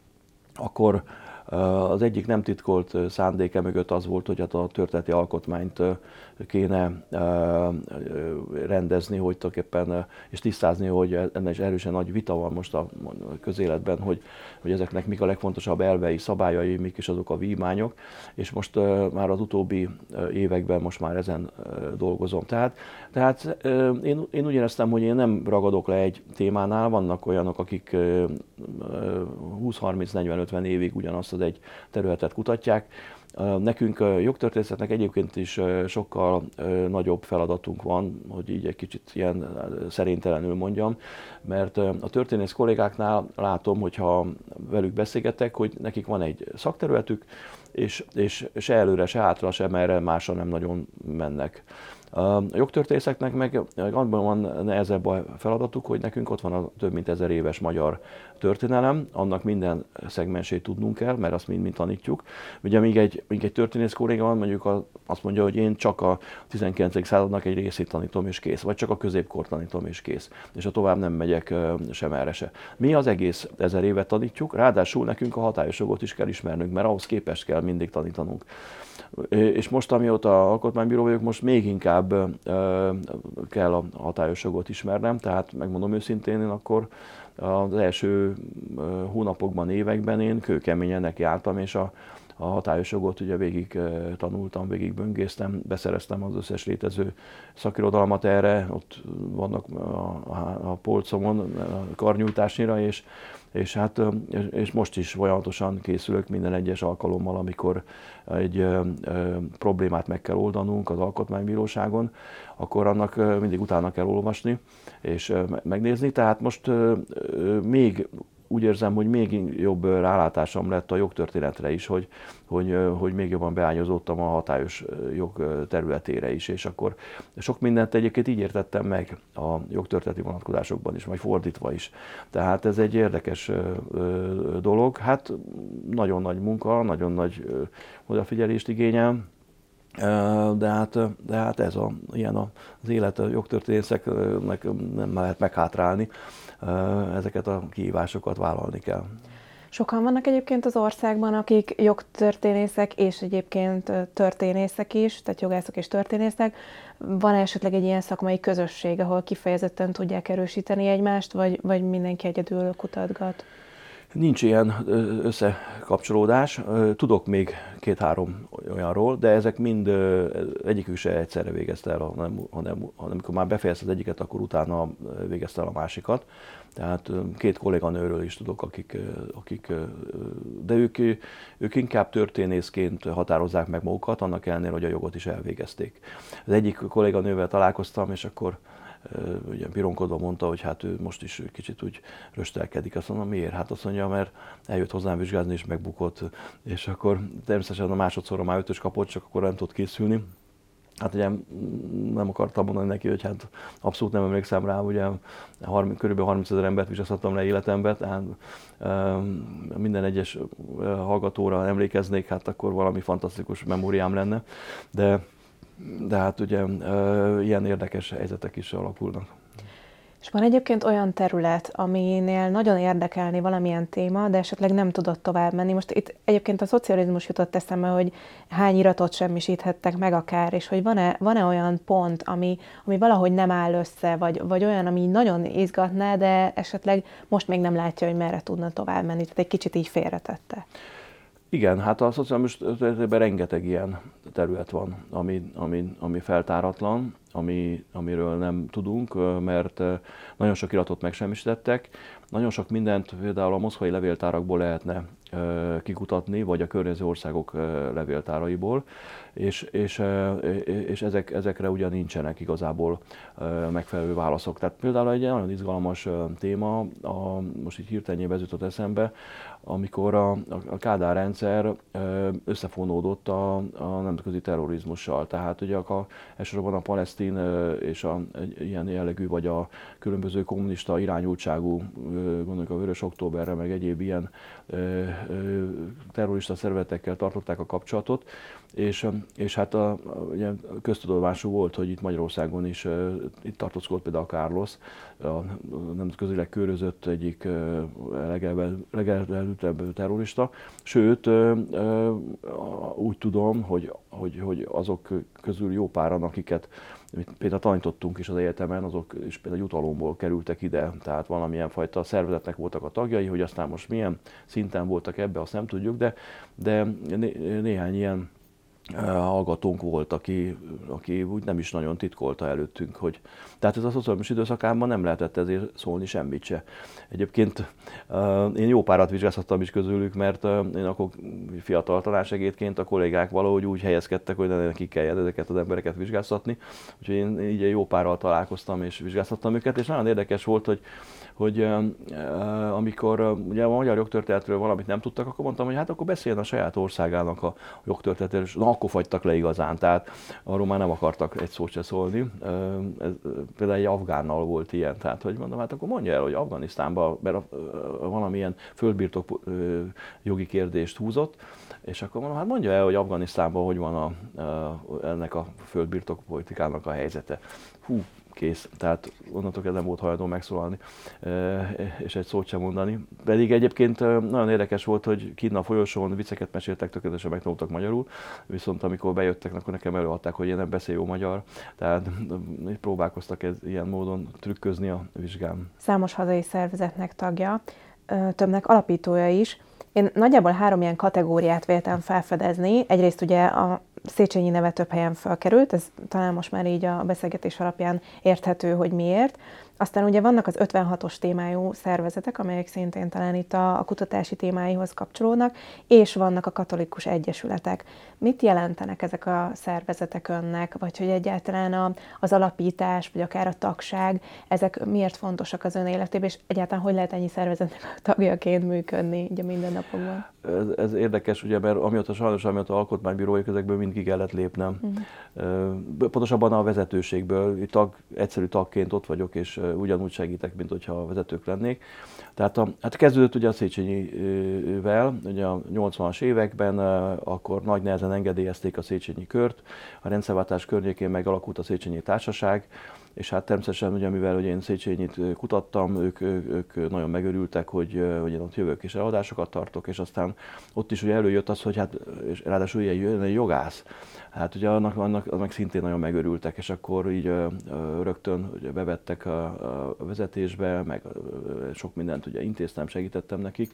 akkor az egyik nem titkolt szándéke mögött az volt, hogy hát a történeti alkotmányt kéne rendezni, hogy tulajdonképpen, és tisztázni, hogy ennek is erősen nagy vita van most a közéletben, hogy, hogy ezeknek mik a legfontosabb elvei, szabályai, mik is azok a vívmányok, és most már az utóbbi években most már ezen dolgozom. Tehát, tehát én, én úgy éreztem, hogy én nem ragadok le egy témánál, vannak olyanok, akik 20-30-40-50 évig ugyanazt egy területet kutatják, Nekünk jogtörténetnek egyébként is sokkal nagyobb feladatunk van, hogy így egy kicsit ilyen szerintelenül mondjam, mert a történész kollégáknál látom, hogyha velük beszélgetek, hogy nekik van egy szakterületük, és, és se előre, se hátra, se merre másra nem nagyon mennek. A jogtörténészeknek meg abban van nehezebb a feladatuk, hogy nekünk ott van a több mint ezer éves magyar történelem, annak minden szegmensét tudnunk kell, mert azt mind-mind tanítjuk. Ugye még egy, még egy történész kolléga van, mondjuk azt mondja, hogy én csak a 19. századnak egy részét tanítom és kész, vagy csak a középkor tanítom és kész, és a tovább nem megyek sem erre se. Mi az egész ezer évet tanítjuk, ráadásul nekünk a hatályos jogot is kell ismernünk, mert ahhoz képest kell mindig tanítanunk. És most, amióta alkotmánybíró vagyok, most még inkább kell a hatályos jogot ismernem, tehát megmondom őszintén, én akkor az első hónapokban, években én kőkeményen nekiálltam, és a, a hatályos jogot ugye végig tanultam, végig böngésztem, beszereztem az összes létező szakirodalmat erre, ott vannak a, a, a polcomon a karnyújtásnyira, és és hát és most is folyamatosan készülök minden egyes alkalommal, amikor egy problémát meg kell oldanunk az alkotmánybíróságon, akkor annak mindig utána kell olvasni és megnézni. Tehát most még úgy érzem, hogy még jobb rálátásom lett a jogtörténetre is, hogy, hogy, hogy még jobban beányozottam a hatályos jog területére is, és akkor sok mindent egyébként így értettem meg a jogtörténeti vonatkozásokban is, vagy fordítva is. Tehát ez egy érdekes dolog. Hát nagyon nagy munka, nagyon nagy odafigyelést igényel, de hát, de hát ez a, ilyen az élet a jogtörténészeknek nem lehet meghátrálni ezeket a kihívásokat vállalni kell.
Sokan vannak egyébként az országban, akik jogtörténészek és egyébként történészek is, tehát jogászok és történészek. Van esetleg egy ilyen szakmai közösség, ahol kifejezetten tudják erősíteni egymást, vagy, vagy mindenki egyedül kutatgat?
Nincs ilyen összekapcsolódás. Tudok még két-három olyanról, de ezek mind egyikük se egyszerre végezte el, hanem, hanem, hanem amikor már befejezte az egyiket, akkor utána végezte el a másikat. Tehát két kolléganőről is tudok, akik, akik de ők, ők inkább történészként határozzák meg magukat, annak ellenére, hogy a jogot is elvégezték. Az egyik kolléganővel találkoztam, és akkor ugye pironkodva mondta, hogy hát ő most is kicsit úgy röstelkedik. Azt mondom, miért? Hát azt mondja, mert eljött hozzám vizsgázni és megbukott, és akkor természetesen a másodszorra már ötös kapott, csak akkor nem tudott készülni hát ugye nem akartam mondani neki, hogy hát abszolút nem emlékszem rá, ugye 30, körülbelül 30 ezer embert vizsgáztattam le életembe, tehát minden egyes hallgatóra emlékeznék, hát akkor valami fantasztikus memóriám lenne, de, de hát ugye ilyen érdekes helyzetek is alakulnak.
És van egyébként olyan terület, aminél nagyon érdekelni valamilyen téma, de esetleg nem tudott tovább menni. Most itt egyébként a szocializmus jutott eszembe, hogy hány iratot semmisíthettek meg akár, és hogy van-e, van-e olyan pont, ami, ami valahogy nem áll össze, vagy, vagy olyan, ami nagyon izgatná, de esetleg most még nem látja, hogy merre tudna tovább menni, tehát egy kicsit így félretette.
Igen, hát a történetben rengeteg ilyen terület van, ami, ami, ami feltáratlan, ami, amiről nem tudunk, mert nagyon sok iratot megsemmisítettek, nagyon sok mindent például a moszkvai levéltárakból lehetne kikutatni, vagy a környező országok levéltáraiból, és, és, és ezek, ezekre ugyan nincsenek igazából megfelelő válaszok. Tehát például egy nagyon izgalmas téma, a, most így hirtelenjében jutott eszembe, amikor a, a Kádár rendszer összefonódott a, a nemzetközi terrorizmussal. Tehát ugye a, elsősorban a palesztin és a, ilyen jellegű, vagy a különböző kommunista irányultságú, gondoljuk a Vörös Októberre, meg egyéb ilyen terrorista szervezetekkel tartották a kapcsolatot, és, és hát a, a, ugye köztudomású volt, hogy itt Magyarországon is itt tartózkodott például a Carlos, a nemzetközileg körözött egyik legelőttebb terrorista, sőt úgy tudom, hogy, hogy, hogy azok közül jó páran, akiket például tanítottunk is az egyetemen, azok is például jutalomból kerültek ide, tehát valamilyen fajta szervezetnek voltak a tagjai, hogy aztán most milyen szinten voltak ebbe, azt nem tudjuk, de, de né- néhány ilyen hallgatónk volt, aki, aki úgy nem is nagyon titkolta előttünk, hogy tehát ez a szociális időszakában nem lehetett ezért szólni semmit se. Egyébként én jó párat vizsgázhattam is közülük, mert én akkor fiatal tanársegédként a kollégák valahogy úgy helyezkedtek, hogy nekik kell ezeket az embereket vizsgáztatni, úgyhogy én így jó párral találkoztam és vizsgáztattam őket, és nagyon érdekes volt, hogy hogy amikor ugye a magyar jogtörténetről valamit nem tudtak, akkor mondtam, hogy hát akkor beszéljen a saját országának a jogtörténetről, és na, akkor fagytak le igazán, tehát arról már nem akartak egy szót se szólni. Ez, például egy afgánnal volt ilyen, tehát hogy mondom, hát akkor mondja el, hogy Afganisztánban, mert valamilyen földbirtok jogi kérdést húzott, és akkor mondom, hát mondja el, hogy Afganisztánban hogy van a, a, ennek a földbirtok politikának a helyzete. Hú, kész. Tehát onnantól kezdve nem volt hajlandó megszólalni, és egy szót sem mondani. Pedig egyébként nagyon érdekes volt, hogy kinn a folyosón vicceket meséltek, tökéletesen megtanultak magyarul, viszont amikor bejöttek, akkor nekem előadták, hogy én nem beszél jó magyar, tehát próbálkoztak ez, ilyen módon trükközni a vizsgám.
Számos hazai szervezetnek tagja, többnek alapítója is. Én nagyjából három ilyen kategóriát véltem felfedezni. Egyrészt ugye a Széchenyi neve több helyen felkerült, ez talán most már így a beszélgetés alapján érthető, hogy miért. Aztán ugye vannak az 56-os témájú szervezetek, amelyek szintén talán itt a, a kutatási témáihoz kapcsolódnak, és vannak a katolikus egyesületek. Mit jelentenek ezek a szervezetek önnek, vagy hogy egyáltalán a, az alapítás, vagy akár a tagság, ezek miért fontosak az ön életében, és egyáltalán hogy lehet ennyi szervezetnek a tagjaként működni így a mindennapokban?
Ez, ez érdekes, ugye, mert amióta sajnos, amióta alkotmánybírói ezekből mind ki kellett lépnem. Uh-huh. Pontosabban a vezetőségből, tag, egyszerű tagként ott vagyok, és ugyanúgy segítek, mint hogyha vezetők lennék. Tehát a, hát kezdődött ugye a Széchenyivel, ugye a 80-as években, akkor nagy nehezen engedélyezték a Széchenyi kört, a rendszerváltás környékén megalakult a Széchenyi Társaság, és hát természetesen ugye, mivel hogy én Széchenyit kutattam, ők, ők nagyon megörültek, hogy, hogy én ott jövök és eladásokat tartok, és aztán ott is ugye előjött az, hogy hát, és ráadásul ilyen egy jogász, hát ugye annak, annak, annak szintén nagyon megörültek, és akkor így rögtön ugye bevettek a, a vezetésbe, meg sok mindent ugye intéztem, segítettem nekik,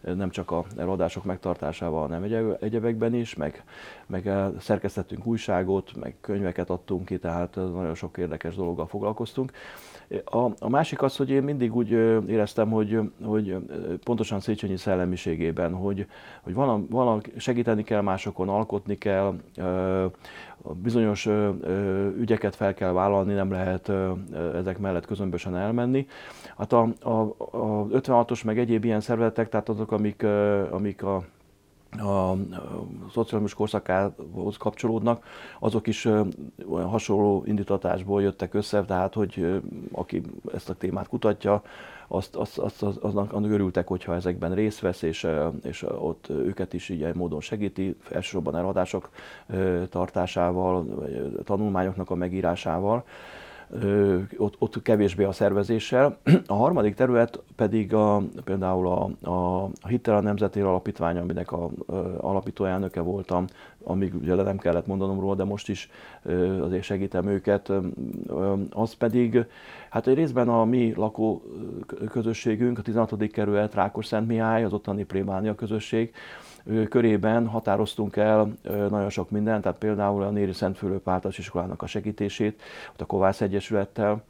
nem csak a eladások megtartásával, hanem egyebekben is, meg, meg szerkesztettünk újságot, meg könyveket adtunk ki, tehát nagyon sok érdekes dologgal foglalkoztunk. A, a másik az, hogy én mindig úgy éreztem, hogy, hogy pontosan Széchenyi szellemiségében, hogy, hogy vala, vala segíteni kell másokon, alkotni kell, bizonyos ügyeket fel kell vállalni, nem lehet ezek mellett közömbösen elmenni. Hát a, a, a 56-os meg egyéb ilyen szervezetek, tehát azok, amik, amik a a szocializmus korszakához kapcsolódnak, azok is olyan hasonló indítatásból jöttek össze, tehát hogy aki ezt a témát kutatja, azt, azt, azt, azt aznak, annak örültek, hogyha ezekben részt vesz, és, és ott őket is ilyen módon segíti, elsősorban eladások tartásával, tanulmányoknak a megírásával ott, ott kevésbé a szervezéssel. A harmadik terület pedig a, például a, a, a Hittel a Nemzeti Alapítvány, aminek a, a alapító elnöke voltam, amíg ugye nem kellett mondanom róla, de most is azért segítem őket. Az pedig, hát egy részben a mi lakó közösségünk, a 16. kerület Rákos Szent Mihály, az ottani plébánia közösség, körében határoztunk el nagyon sok mindent, tehát például a Néri Szentfülöp általános iskolának a segítését, ott a Kovász Egyesülettel,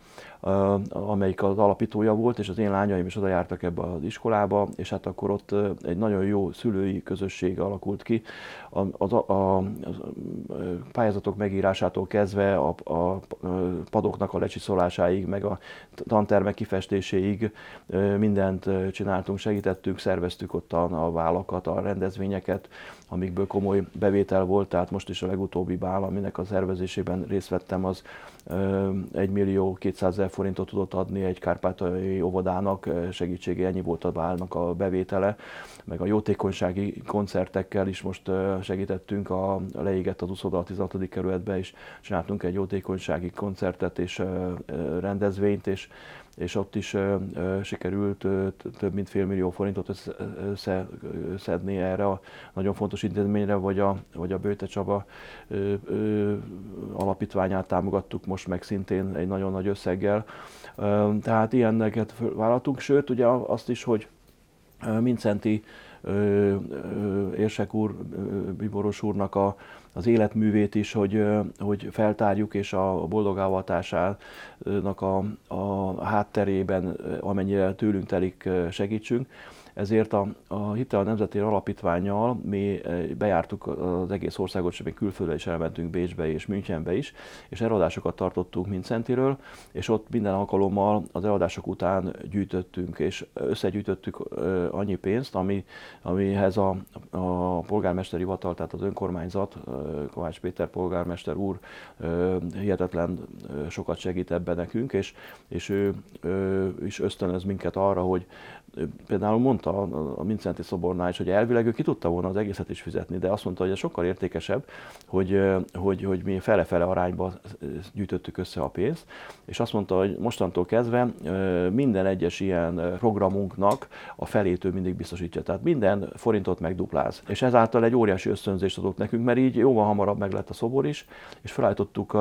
amelyik az alapítója volt, és az én lányaim is oda jártak ebbe az iskolába, és hát akkor ott egy nagyon jó szülői közösség alakult ki. A, a, a, a pályázatok megírásától kezdve a, a padoknak a lecsiszolásáig, meg a tantermek kifestéséig mindent csináltunk, segítettünk, szerveztük ott a, a vállakat, a rendezvényeket, amikből komoly bevétel volt, tehát most is a legutóbbi bál, aminek a szervezésében részt vettem, az 1 millió 200 ezer forintot tudott adni egy kárpátai óvodának, segítsége ennyi volt a bálnak a bevétele, meg a jótékonysági koncertekkel is most segítettünk, a, leégett az úszoda a 16. kerületbe, és csináltunk egy jótékonysági koncertet és rendezvényt, és és ott is sikerült több mint fél millió forintot összeszedni erre a nagyon fontos intézményre, vagy a, vagy a Bőte Csaba alapítványát támogattuk most meg szintén egy nagyon nagy összeggel. Tehát ilyeneket vállaltunk, sőt ugye azt is, hogy Mincenti Érsek úr, Biboros úrnak a, az életművét is, hogy, hogy feltárjuk, és a boldogávatásának a, a hátterében, amennyire tőlünk telik, segítsünk ezért a, a Hitel Nemzeti Alapítványjal mi eh, bejártuk az egész országot, és még külföldre is elmentünk Bécsbe és Münchenbe is, és eladásokat tartottunk Mincentiről, és ott minden alkalommal az eladások után gyűjtöttünk, és összegyűjtöttük eh, annyi pénzt, ami, amihez a, a polgármesteri hivatal, tehát az önkormányzat, eh, Kovács Péter polgármester úr hihetetlen sokat segít ebben nekünk, és, és ő, ő is ösztönöz minket arra, hogy például mondta a Mincenti szobornál is, hogy elvileg ő ki tudta volna az egészet is fizetni, de azt mondta, hogy ez sokkal értékesebb, hogy, hogy, hogy mi fele-fele arányba gyűjtöttük össze a pénzt, és azt mondta, hogy mostantól kezdve minden egyes ilyen programunknak a felét ő mindig biztosítja. Tehát minden forintot megdupláz. És ezáltal egy óriási ösztönzést adott nekünk, mert így jóval hamarabb meg lett a szobor is, és felállítottuk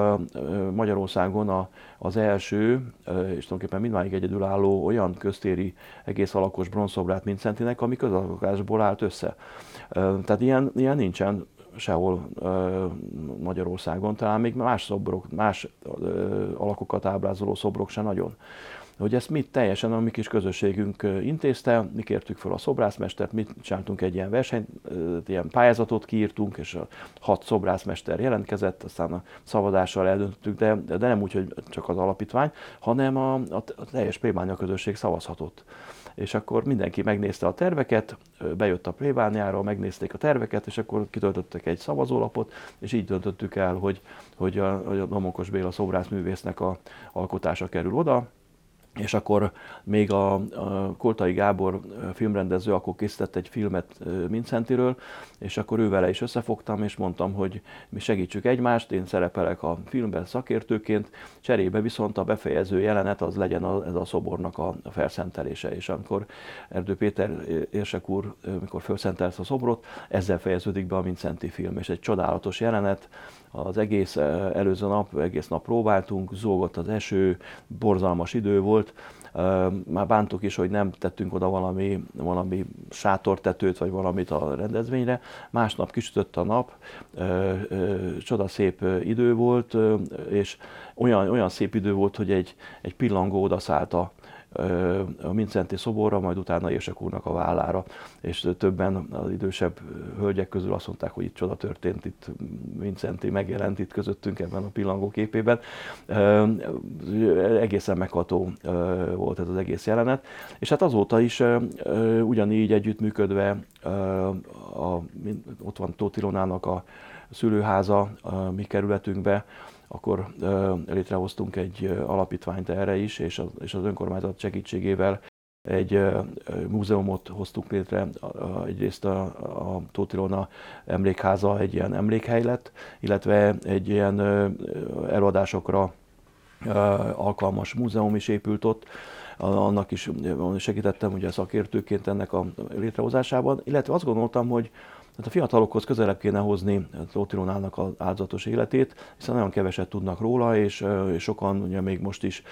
Magyarországon a, az első, és tulajdonképpen mindmáig egyedülálló olyan köztéri egész alakos bronzszobrát Mincentinek, ami közalkotásból állt össze. Tehát ilyen, ilyen nincsen sehol Magyarországon, talán még más szobrok, más alakokat ábrázoló szobrok se nagyon hogy ezt mit teljesen a mi kis közösségünk intézte, mi kértük fel a szobrászmestert, mit csináltunk egy ilyen versenyt, ilyen pályázatot kiírtunk, és a hat szobrászmester jelentkezett, aztán a szavazással eldöntöttük, de, de nem úgy, hogy csak az alapítvány, hanem a, a, teljes plébánia közösség szavazhatott. És akkor mindenki megnézte a terveket, bejött a plébániára, megnézték a terveket, és akkor kitöltöttek egy szavazólapot, és így döntöttük el, hogy, hogy a, a Domokos Béla szobrászművésznek a alkotása kerül oda, és akkor még a, a Koltai Gábor filmrendező akkor készített egy filmet Mincentiről, és akkor ő vele is összefogtam, és mondtam, hogy mi segítsük egymást, én szerepelek a filmben szakértőként, cserébe viszont a befejező jelenet az legyen a, ez a szobornak a, felszentelése. És amikor Erdő Péter érsek úr, mikor felszentelt a szobrot, ezzel fejeződik be a Mincenti film, és egy csodálatos jelenet, az egész előző nap, egész nap próbáltunk, zúgott az eső, borzalmas idő volt, már bántuk is, hogy nem tettünk oda valami, valami sátortetőt, vagy valamit a rendezvényre. Másnap kisütött a nap, csoda szép idő volt, és olyan, olyan szép idő volt, hogy egy, egy pillangó odaszállt a, a Mincenti szoborra, majd utána Érsek úrnak a vállára, és többen az idősebb hölgyek közül azt mondták, hogy itt csoda történt, itt Mincenti megjelent itt közöttünk ebben a pillangó képében. Egészen megható volt ez az egész jelenet, és hát azóta is ugyanígy együttműködve a, ott van Tóth Ilonának a szülőháza a mi kerületünkbe, akkor létrehoztunk egy alapítványt erre is, és az, önkormányzat segítségével egy múzeumot hoztunk létre, egyrészt a, a Tóth Ilona emlékháza egy ilyen emlékhely lett, illetve egy ilyen előadásokra alkalmas múzeum is épült ott, annak is segítettem ugye szakértőként ennek a létrehozásában, illetve azt gondoltam, hogy tehát a fiatalokhoz közelebb kéne hozni Tóth Ilonának az áldozatos életét, hiszen nagyon keveset tudnak róla, és, és sokan ugye még most is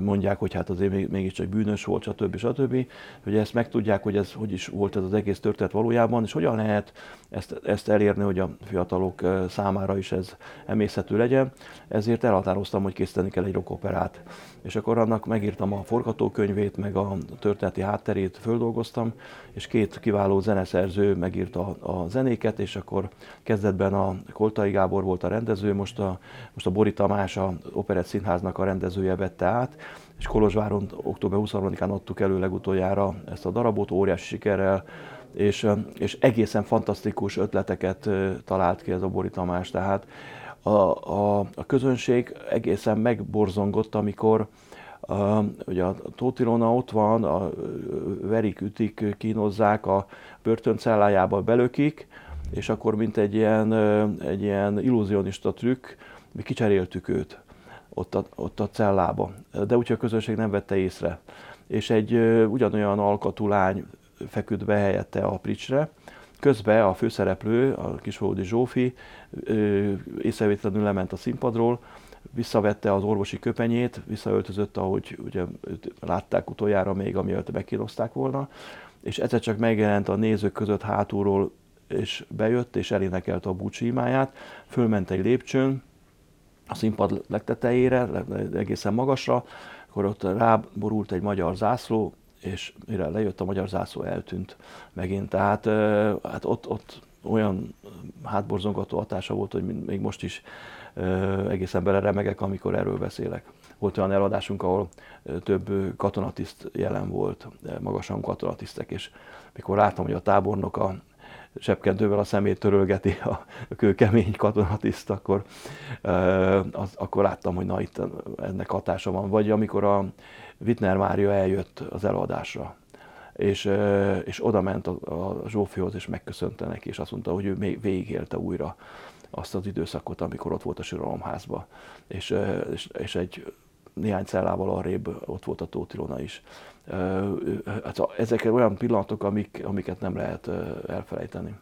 mondják, hogy hát azért még, mégiscsak bűnös volt, stb. stb. Hogy ezt megtudják, hogy ez hogy is volt ez az egész történet valójában, és hogyan lehet ezt, ezt elérni, hogy a fiatalok számára is ez emészhető legyen. Ezért elhatároztam, hogy készíteni kell egy rockoperát. És akkor annak megírtam a forgatókönyvét, meg a történeti hátterét földolgoztam, és két kiváló zeneszerző megírta a zenéket, és akkor kezdetben a Koltai Gábor volt a rendező, most a, most a Bori Tamás, a Operett Színháznak a rendezője vette át, és Kolozsváron október 23-án adtuk elő legutoljára ezt a darabot, óriási sikerrel, és, és egészen fantasztikus ötleteket talált ki ez a Bori Tamás, tehát a, a, a közönség egészen megborzongott, amikor Uh, ugye a Tótilona ott van, a, verik, ütik, kínozzák, a börtöncellájába belökik, és akkor mint egy ilyen, egy ilyen illúzionista trükk, mi kicseréltük őt ott a, ott a cellába. De úgyhogy a közönség nem vette észre. És egy ugyanolyan alkatú lány feküdt be helyette a pricsre, Közben a főszereplő, a Kisföldi Zsófi észrevétlenül lement a színpadról, visszavette az orvosi köpenyét, visszaöltözött, ahogy ugye látták utoljára még, amiatt megkínozták volna, és egyszer csak megjelent a nézők között hátulról, és bejött, és elénekelte a búcsímáját, fölment egy lépcsőn, a színpad legtetejére, egészen magasra, akkor ott ráborult egy magyar zászló, és mire lejött a magyar zászló, eltűnt megint. Tehát hát ott, ott olyan hátborzongató hatása volt, hogy még most is egészen beleremegek, amikor erről beszélek. Volt olyan eladásunk, ahol több katonatiszt jelen volt, magasan katonatisztek, és mikor láttam, hogy a tábornok a sepkendővel a szemét törölgeti a kőkemény katonatiszt, akkor, az, akkor láttam, hogy na itt ennek hatása van. Vagy amikor a Wittner Mária eljött az előadásra, és, és oda ment a, a Zsófihoz, és megköszönte neki, és azt mondta, hogy ő még végigélte újra azt az időszakot, amikor ott volt a síralomházba, és, és, és egy néhány cellával arrébb ott volt a Tóth is. Hát ezek olyan pillanatok, amik, amiket nem lehet elfelejteni.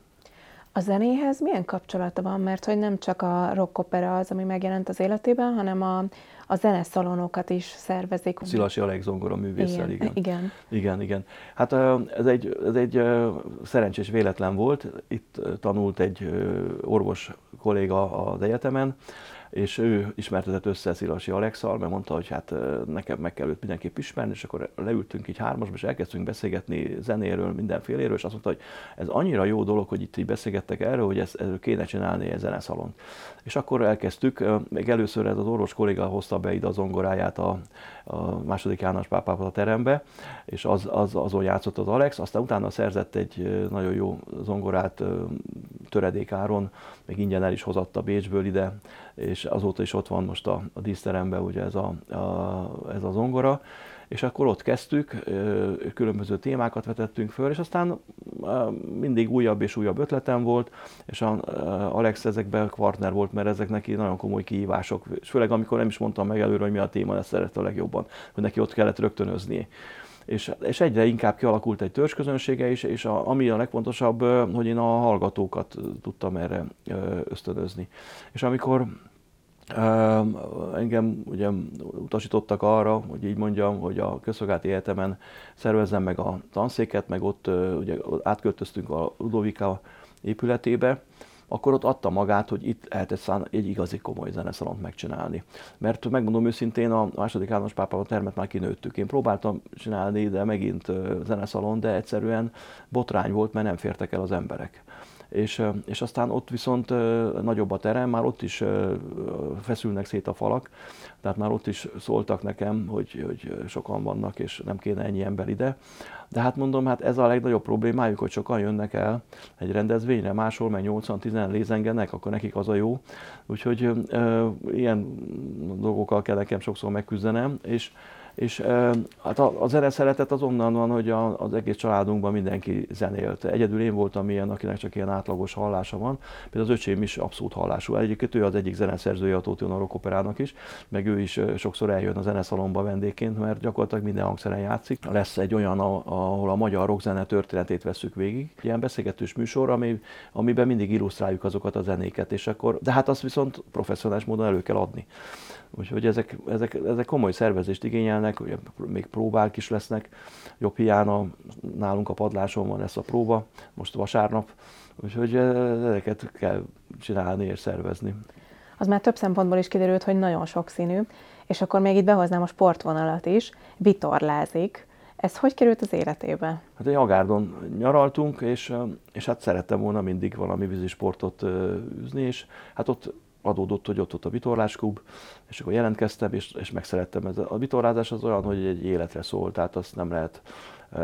A zenéhez milyen kapcsolata van? Mert hogy nem csak a rock opera az, ami megjelent az életében, hanem a, a zeneszalonokat is szervezik.
Szilasi Alex zongora művésszel,
igen. Igen.
igen. igen, Hát ez egy, ez egy szerencsés véletlen volt. Itt tanult egy orvos kolléga az egyetemen, és ő ismertetett össze Szilasi Alexal, mert mondta, hogy hát nekem meg kell őt mindenképp ismerni, és akkor leültünk így hármasba, és elkezdtünk beszélgetni zenéről, mindenféléről, és azt mondta, hogy ez annyira jó dolog, hogy itt így beszélgettek erről, hogy ezt, ezt kéne csinálni egy zeneszalont. És akkor elkezdtük, még először ez az orvos kolléga hozta be ide a zongoráját a, a második János pápába a terembe, és az, az, azon játszott az Alex, aztán utána szerzett egy nagyon jó zongorát töredékáron, még ingyen el is hozatta Bécsből ide, és azóta is ott van most a, a díszteremben ugye ez a, a, ez a zongora, és akkor ott kezdtük, különböző témákat vetettünk föl, és aztán mindig újabb és újabb ötletem volt, és a Alex ezekben partner volt, mert ezek neki nagyon komoly kihívások, és főleg amikor nem is mondtam meg előre, hogy mi a téma, ezt szerette a legjobban, hogy neki ott kellett rögtönözni és, és egyre inkább kialakult egy törzsközönsége is, és a, ami a legfontosabb, hogy én a hallgatókat tudtam erre ösztönözni. És amikor engem ugye utasítottak arra, hogy így mondjam, hogy a Közszolgálati Egyetemen szervezzem meg a tanszéket, meg ott ugye átköltöztünk a Ludovika épületébe, akkor ott adta magát, hogy itt lehet egy, szán, egy igazi komoly zeneszalont megcsinálni. Mert megmondom őszintén, a második államos pápában termet már kinőttük. Én próbáltam csinálni, de megint zeneszalon, de egyszerűen botrány volt, mert nem fértek el az emberek és, és aztán ott viszont nagyobb a terem, már ott is feszülnek szét a falak, tehát már ott is szóltak nekem, hogy, hogy sokan vannak, és nem kéne ennyi ember ide. De hát mondom, hát ez a legnagyobb problémájuk, hogy sokan jönnek el egy rendezvényre, máshol meg 80-10 lézengenek, akkor nekik az a jó. Úgyhogy ö, ilyen dolgokkal kell nekem sokszor megküzdenem, és és hát a, a zene szeretet az onnan van, hogy a, az egész családunkban mindenki zenélt. Egyedül én voltam ilyen, akinek csak ilyen átlagos hallása van. Például az öcsém is abszolút hallású. Egyébként ő az egyik zeneszerzője a Tóti Rock Operának is, meg ő is sokszor eljön a zeneszalomba vendégként, mert gyakorlatilag minden hangszeren játszik. Lesz egy olyan, ahol a magyar rockzene történetét veszük végig. Ilyen beszélgetős műsor, ami, amiben mindig illusztráljuk azokat a zenéket, és akkor, de hát azt viszont professzionális módon elő kell adni. Úgyhogy ezek, ezek, ezek komoly szervezést igényelnek, ugye még próbák is lesznek. Jobb hiána nálunk a padláson van ez a próba, most vasárnap, úgyhogy ezeket kell csinálni és szervezni.
Az már több szempontból is kiderült, hogy nagyon sokszínű, és akkor még itt behoznám a sportvonalat is, vitorlázik. Ez hogy került az életébe?
Hát egy Agárdon nyaraltunk, és, és hát szerettem volna mindig valami vízisportot űzni, és hát ott adódott, hogy ott ott a vitorlásklub, és akkor jelentkeztem, és, és megszerettem. Ez a vitorlázás az olyan, hogy egy életre szól, tehát azt nem lehet e,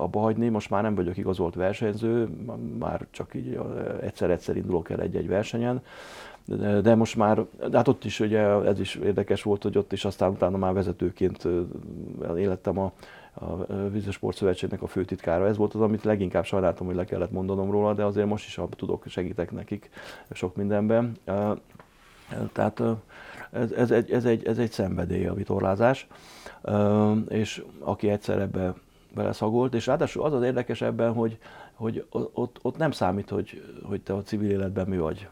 abba hagyni. Most már nem vagyok igazolt versenyző, már csak így egyszer-egyszer indulok el egy-egy versenyen, de, most már, de hát ott is ugye ez is érdekes volt, hogy ott is aztán utána már vezetőként élettem a, a Szövetségnek a főtitkára. Ez volt az, amit leginkább sajnáltam, hogy le kellett mondanom róla, de azért most is tudok, segítek nekik sok mindenben. Tehát ez, ez, egy, ez, egy, ez egy szenvedély a vitorlázás, és aki egyszer ebbe beleszagolt, és ráadásul az az érdekes ebben, hogy, hogy ott, ott nem számít, hogy, hogy te a civil életben mi vagy.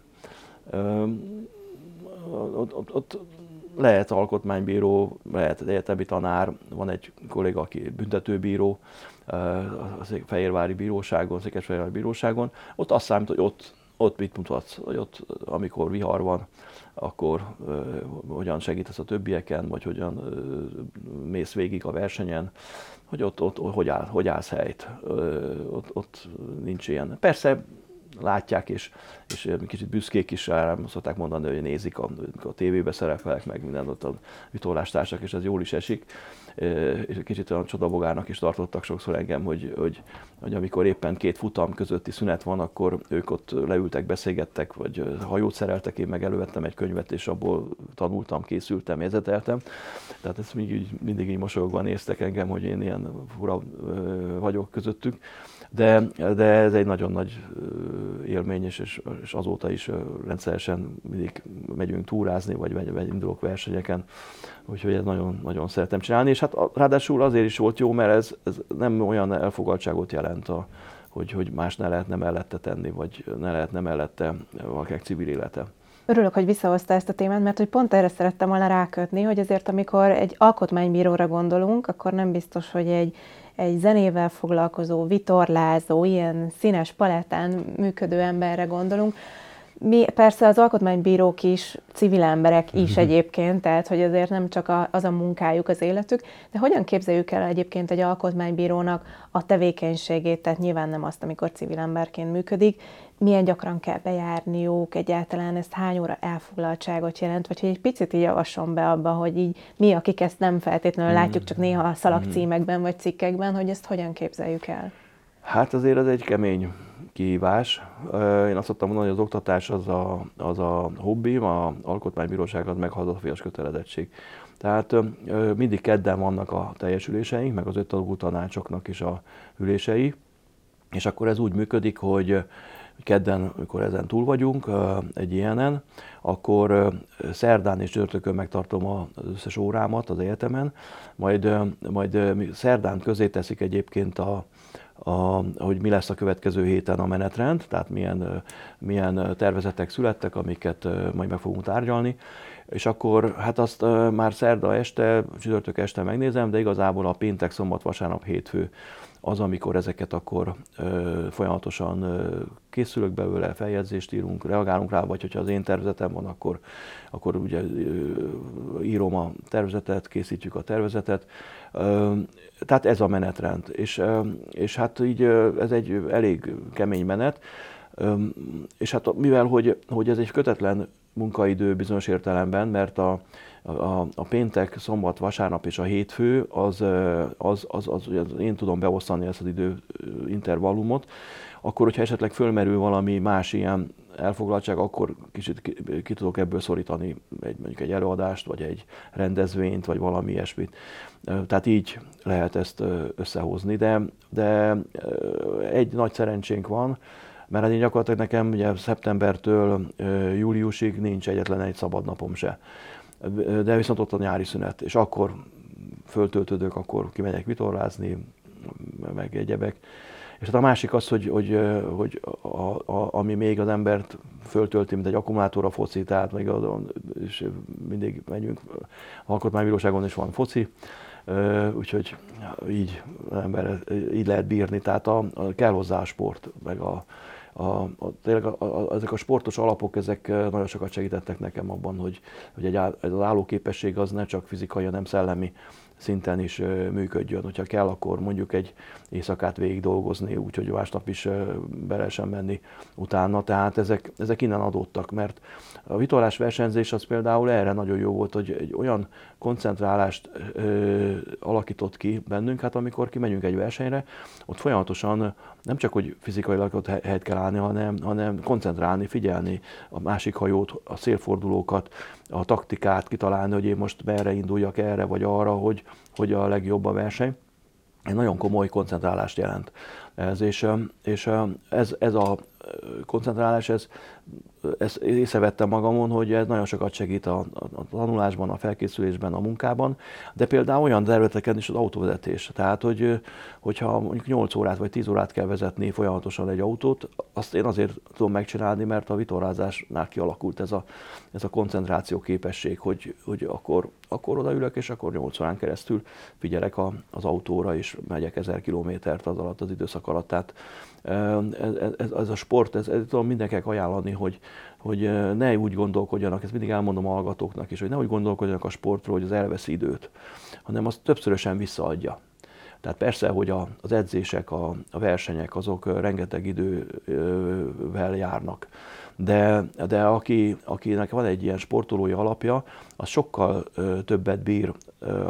Ott, ott, ott lehet alkotmánybíró, lehet egyetemi tanár, van egy kolléga, aki büntetőbíró, a Fehérvári Bíróságon, Székesfehérvári Bíróságon, ott azt számít, hogy ott, ott mit mutatsz, hogy ott, amikor vihar van, akkor uh, hogyan segítesz a többieken, vagy hogyan uh, mész végig a versenyen, hogy ott, ott hogy, áll, hogy állsz helyt, uh, ott, ott nincs ilyen. Persze látják, és, és kicsit büszkék is rám szokták mondani, hogy nézik, a, a tévébe szerepelek, meg minden ott a vitorlástársak, és ez jól is esik. És kicsit olyan csodabogárnak is tartottak sokszor engem, hogy, hogy, hogy amikor éppen két futam közötti szünet van, akkor ők ott leültek, beszélgettek, vagy hajót szereltek, én meg elővettem egy könyvet, és abból tanultam, készültem, érzeteltem. Tehát ezt mindig, mindig így mosolyogva néztek engem, hogy én ilyen fura vagyok közöttük de, de ez egy nagyon nagy élmény, és, és azóta is rendszeresen mindig megyünk túrázni, vagy, vagy, vagy indulok versenyeken, úgyhogy ez nagyon, nagyon szeretem csinálni, és hát ráadásul azért is volt jó, mert ez, ez nem olyan elfogadtságot jelent, a, hogy, hogy más ne lehetne mellette tenni, vagy ne lehetne mellette valakinek civil élete.
Örülök, hogy visszahozta ezt a témát, mert hogy pont erre szerettem volna rákötni, hogy azért amikor egy alkotmánybíróra gondolunk, akkor nem biztos, hogy egy egy zenével foglalkozó, vitorlázó, ilyen színes palettán működő emberre gondolunk, mi persze az alkotmánybírók is, civil emberek is uh-huh. egyébként, tehát hogy azért nem csak a, az a munkájuk, az életük, de hogyan képzeljük el egyébként egy alkotmánybírónak a tevékenységét, tehát nyilván nem azt, amikor civil emberként működik, milyen gyakran kell bejárniuk, egyáltalán ezt hány óra elfoglaltságot jelent, vagy hogy egy picit így javasson be abba, hogy így mi, akik ezt nem feltétlenül mm. látjuk, csak néha a szalagcímekben vagy cikkekben, hogy ezt hogyan képzeljük el?
Hát azért ez egy kemény kihívás. Én azt szoktam mondani, hogy az oktatás az a, az a hobbim, a alkotmánybíróságot meg hazafias kötelezettség. Tehát mindig kedden vannak a teljesüléseink, meg az öt tanácsoknak is a ülései, és akkor ez úgy működik, hogy kedden, amikor ezen túl vagyunk egy ilyenen, akkor szerdán és csörtökön megtartom az összes órámat az egyetemen, majd, majd szerdán közé teszik egyébként a, a, hogy mi lesz a következő héten a menetrend, tehát milyen, milyen tervezetek születtek, amiket majd meg fogunk tárgyalni, és akkor hát azt már szerda este, csütörtök este megnézem, de igazából a péntek, szombat, vasárnap, hétfő az, amikor ezeket akkor ö, folyamatosan ö, készülök belőle, feljegyzést írunk, reagálunk rá, vagy hogyha az én tervezetem van, akkor, akkor ugye ö, írom a tervezetet, készítjük a tervezetet. Tehát ez a menetrend, és, és hát így ez egy elég kemény menet, és hát mivel, hogy, hogy ez egy kötetlen munkaidő bizonyos értelemben, mert a, a, a péntek, szombat, vasárnap és a hétfő, az, az, az, az, az én tudom beosztani ezt az idő intervallumot, akkor, hogyha esetleg fölmerül valami más ilyen elfoglaltság, akkor kicsit ki, ki tudok ebből szorítani egy, mondjuk egy előadást, vagy egy rendezvényt, vagy valami ilyesmit. Tehát így lehet ezt összehozni, de, de egy nagy szerencsénk van, mert én gyakorlatilag nekem ugye szeptembertől júliusig nincs egyetlen egy szabad napom se de viszont ott a nyári szünet, és akkor föltöltődök, akkor kimegyek vitorlázni, meg egyebek. És hát a másik az, hogy, hogy, hogy a, a, ami még az embert föltölti, mint egy akkumulátor a foci, tehát meg azon, és mindig megyünk, alkotmánybíróságon is van foci, úgyhogy így ember így lehet bírni, tehát a, a, kell hozzá a sport, meg a, a, a, tényleg a, a, ezek a sportos alapok, ezek nagyon sokat segítettek nekem abban, hogy, hogy egy, ez az állóképesség az ne csak fizikai, hanem szellemi szinten is működjön. Hogyha kell, akkor mondjuk egy éjszakát végig dolgozni, úgyhogy másnap is be lehessen menni utána. Tehát ezek, ezek innen adódtak, mert a vitorlás versenyzés az például erre nagyon jó volt, hogy egy olyan koncentrálást ö, alakított ki bennünk, hát amikor kimegyünk egy versenyre, ott folyamatosan nem csak, hogy fizikailag ott helyet kell állni, hanem, hanem koncentrálni, figyelni a másik hajót, a szélfordulókat, a taktikát kitalálni, hogy én most merre induljak erre vagy arra, hogy, hogy a legjobb a verseny. Egy nagyon komoly koncentrálást jelent ez, és, és ez, ez a koncentrálás, ez ezt észrevettem magamon, hogy ez nagyon sokat segít a, a, tanulásban, a felkészülésben, a munkában, de például olyan területeken is az autóvezetés. Tehát, hogy, hogyha mondjuk 8 órát vagy 10 órát kell vezetni folyamatosan egy autót, azt én azért tudom megcsinálni, mert a vitorlázásnál kialakult ez a, ez a koncentráció képesség, hogy, hogy akkor, akkor odaülök, és akkor 8 órán keresztül figyelek a, az autóra, és megyek 1000 kilométert az alatt, az időszak alatt. Tehát ez, ez, a sport, ez, ez tudom mindenkinek ajánlani, hogy, hogy ne úgy gondolkodjanak, ezt mindig elmondom a hallgatóknak is, hogy ne úgy gondolkodjanak a sportról, hogy az elveszi időt, hanem azt többszörösen visszaadja. Tehát persze, hogy a, az edzések, a, a versenyek, azok rengeteg idővel járnak. De, de aki, akinek van egy ilyen sportolói alapja, az sokkal többet bír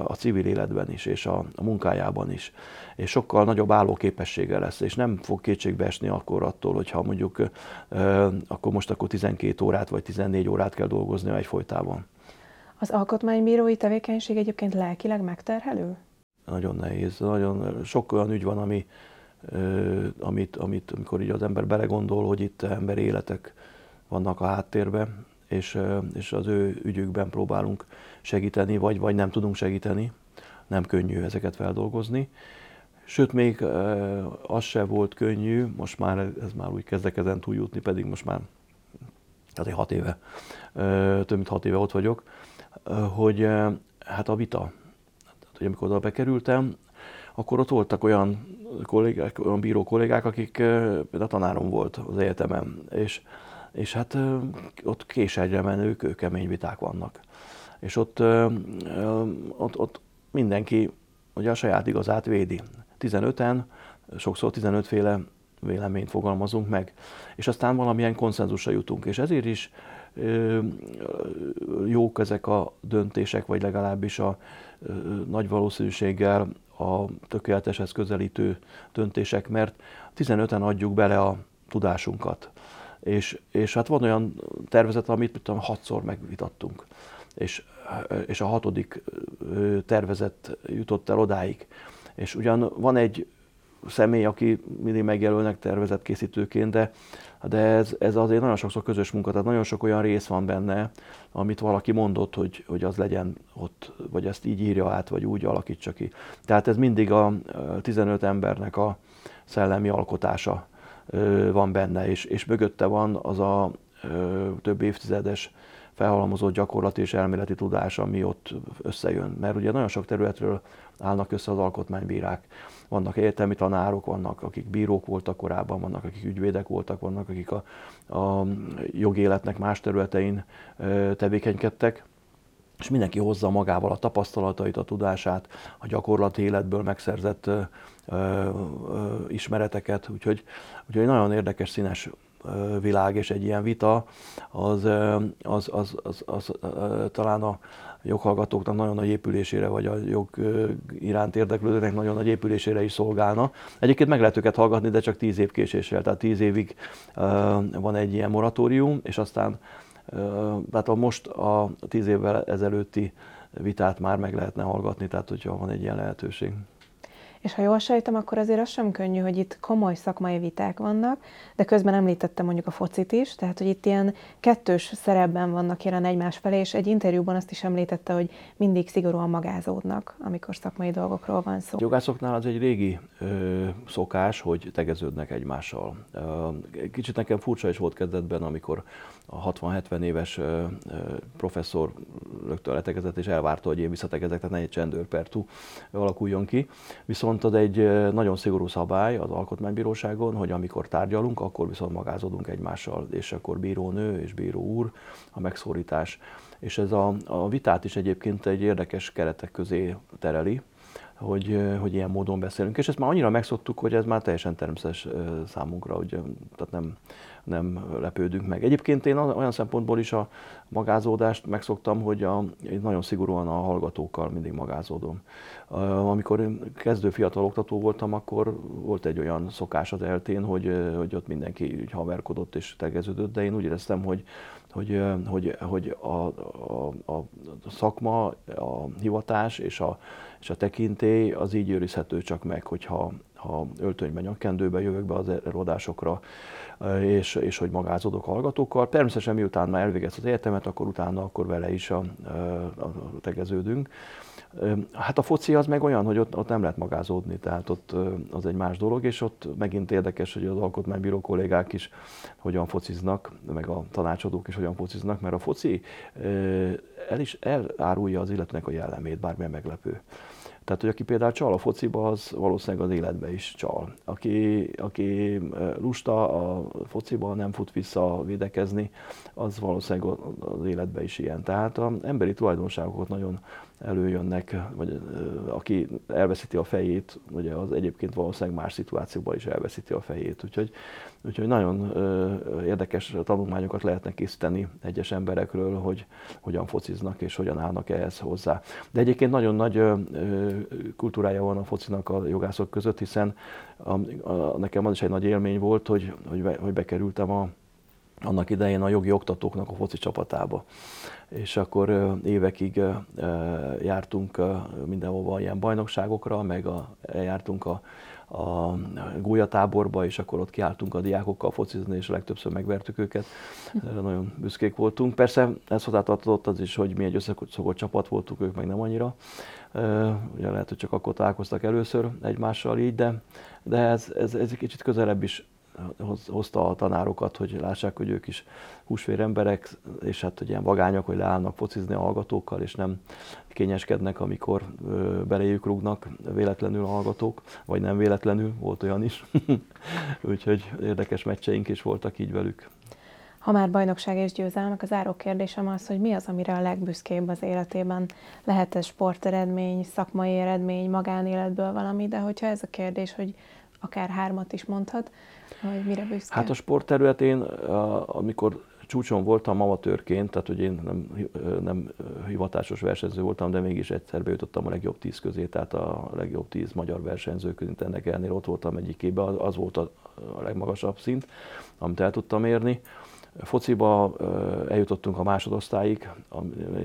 a civil életben is, és a, a munkájában is és sokkal nagyobb állóképessége lesz, és nem fog kétségbe esni akkor attól, hogyha mondjuk akkor most akkor 12 órát vagy 14 órát kell dolgozni egyfolytában.
Az alkotmánybírói tevékenység egyébként lelkileg megterhelő?
Nagyon nehéz, nagyon sok olyan ügy van, ami, amit, amit amikor így az ember belegondol, hogy itt emberi életek vannak a háttérben, és, és az ő ügyükben próbálunk segíteni, vagy, vagy nem tudunk segíteni. Nem könnyű ezeket feldolgozni. Sőt, még az se volt könnyű, most már ez már úgy kezdek ezen túljutni, pedig most már azért hat éve, több mint hat éve ott vagyok, hogy hát a vita. Tehát, hogy amikor oda bekerültem, akkor ott voltak olyan kollégák, olyan bíró kollégák, akik például tanárom volt az egyetemen, és, és hát ott késegyre menő, kőkemény viták vannak. És ott, ott, ott mindenki ugye a saját igazát védi. 15-en, sokszor 15 féle véleményt fogalmazunk meg, és aztán valamilyen konszenzusra jutunk. És ezért is jók ezek a döntések, vagy legalábbis a ö, nagy valószínűséggel a tökéleteshez közelítő döntések, mert 15-en adjuk bele a tudásunkat. És, és hát van olyan tervezet, amit mit tudom, hatszor megvitattunk. És, és a hatodik tervezet jutott el odáig, és ugyan van egy személy, aki mindig megjelölnek tervezetkészítőként, de, de ez, ez azért nagyon sokszor közös munka, tehát nagyon sok olyan rész van benne, amit valaki mondott, hogy, hogy az legyen ott, vagy ezt így írja át, vagy úgy alakítsa ki. Tehát ez mindig a 15 embernek a szellemi alkotása van benne, és, és mögötte van az a több évtizedes felhalmozott gyakorlati és elméleti tudás, ami ott összejön. Mert ugye nagyon sok területről állnak össze az alkotmánybírák. Vannak egyetemi tanárok, vannak akik bírók voltak korábban, vannak akik ügyvédek voltak, vannak akik a, a jogéletnek más területein tevékenykedtek és mindenki hozza magával a tapasztalatait, a tudását, a gyakorlati életből megszerzett ö, ö, ismereteket, úgyhogy, úgyhogy nagyon érdekes, színes világ, és egy ilyen vita az, az, az, az, az, az talán a joghallgatóknak nagyon nagy épülésére, vagy a jog iránt érdeklődőknek nagyon nagy épülésére is szolgálna. Egyébként meg lehet őket hallgatni, de csak tíz év késéssel, tehát tíz évig van egy ilyen moratórium, és aztán tehát a most a tíz évvel ezelőtti vitát már meg lehetne hallgatni, tehát hogyha van egy ilyen lehetőség.
És ha jól sejtem, akkor azért az sem könnyű, hogy itt komoly szakmai viták vannak, de közben említettem mondjuk a focit is, tehát hogy itt ilyen kettős szerepben vannak jelen egymás felé, és egy interjúban azt is említette, hogy mindig szigorúan magázódnak, amikor szakmai dolgokról van szó. A
jogászoknál az egy régi ö, szokás, hogy tegeződnek egymással. Kicsit nekem furcsa is volt kezdetben, amikor a 60-70 éves professzor rögtön letegezett, és elvárta, hogy én visszategezek, tehát ne egy csendőrpertú alakuljon ki. Viszont az egy nagyon szigorú szabály az alkotmánybíróságon, hogy amikor tárgyalunk, akkor viszont magázodunk egymással, és akkor bírónő és bíró úr a megszólítás. És ez a, a vitát is egyébként egy érdekes keretek közé tereli, hogy, hogy ilyen módon beszélünk. És ezt már annyira megszoktuk, hogy ez már teljesen természetes számunkra, hogy tehát nem, nem lepődünk meg. Egyébként én olyan szempontból is a magázódást megszoktam, hogy a, én nagyon szigorúan a hallgatókkal mindig magázódom. Amikor én kezdő fiatal oktató voltam, akkor volt egy olyan szokás az eltén, hogy, hogy ott mindenki úgy haverkodott és tegeződött, de én úgy éreztem, hogy, hogy, hogy, hogy a, a, a szakma, a hivatás és a, és a tekintély az így őrizhető csak meg, hogyha ha öltönyben, nyakkendőben jövök be az erodásokra, és, és hogy magázodok hallgatókkal. Természetesen miután már elvégez az egyetemet, akkor utána akkor vele is a, a, a tegeződünk. Hát a foci az meg olyan, hogy ott, ott nem lehet magázódni, tehát ott az egy más dolog, és ott megint érdekes, hogy az alkotmánybíró kollégák is hogyan fociznak, meg a tanácsadók is hogyan fociznak, mert a foci el is elárulja az illetőnek a jellemét, bármilyen meglepő. Tehát, hogy aki például csal a fociba, az valószínűleg az életbe is csal. Aki, aki lusta a fociba, nem fut vissza védekezni, az valószínűleg az életbe is ilyen. Tehát az emberi tulajdonságokat nagyon előjönnek, vagy aki elveszíti a fejét, ugye az egyébként valószínűleg más szituációban is elveszíti a fejét. Úgyhogy, úgyhogy nagyon érdekes tanulmányokat lehetne készíteni egyes emberekről, hogy hogyan fociznak és hogyan állnak ehhez hozzá. De egyébként nagyon nagy kultúrája van a focinak a jogászok között, hiszen a, a, nekem az is egy nagy élmény volt, hogy, hogy, be, hogy bekerültem a, annak idején a jogi oktatóknak a foci csapatába. És akkor évekig jártunk mindenhova ilyen bajnokságokra, meg a, eljártunk a, a gólyatáborba, és akkor ott kiálltunk a diákokkal focizni, és legtöbbször megvertük őket. Erre nagyon büszkék voltunk. Persze ez hozzátartozott az is, hogy mi egy összeszokott csapat voltunk, ők meg nem annyira. Ugye lehet, hogy csak akkor találkoztak először egymással így, de, de ez, ez, ez egy kicsit közelebb is hozta a tanárokat, hogy lássák, hogy ők is húsvér emberek, és hát hogy ilyen vagányok, hogy leállnak focizni a hallgatókkal, és nem kényeskednek, amikor beléjük rúgnak véletlenül a hallgatók, vagy nem véletlenül, volt olyan is. Úgyhogy érdekes meccseink is voltak így velük.
Ha már bajnokság és győzelmek, az záró kérdésem az, hogy mi az, amire a legbüszkébb az életében? Lehet ez sporteredmény, szakmai eredmény, magánéletből valami, de hogyha ez a kérdés, hogy akár hármat is mondhat, hogy mire büszke?
Hát a sport területén, amikor csúcson voltam amatőrként, tehát hogy én nem, nem hivatásos versenyző voltam, de mégis egyszer bejutottam a legjobb tíz közé, tehát a legjobb tíz magyar versenyző között ennek ellenére ott voltam egyikében, az volt a legmagasabb szint, amit el tudtam érni. Fociba eljutottunk a másodosztályig,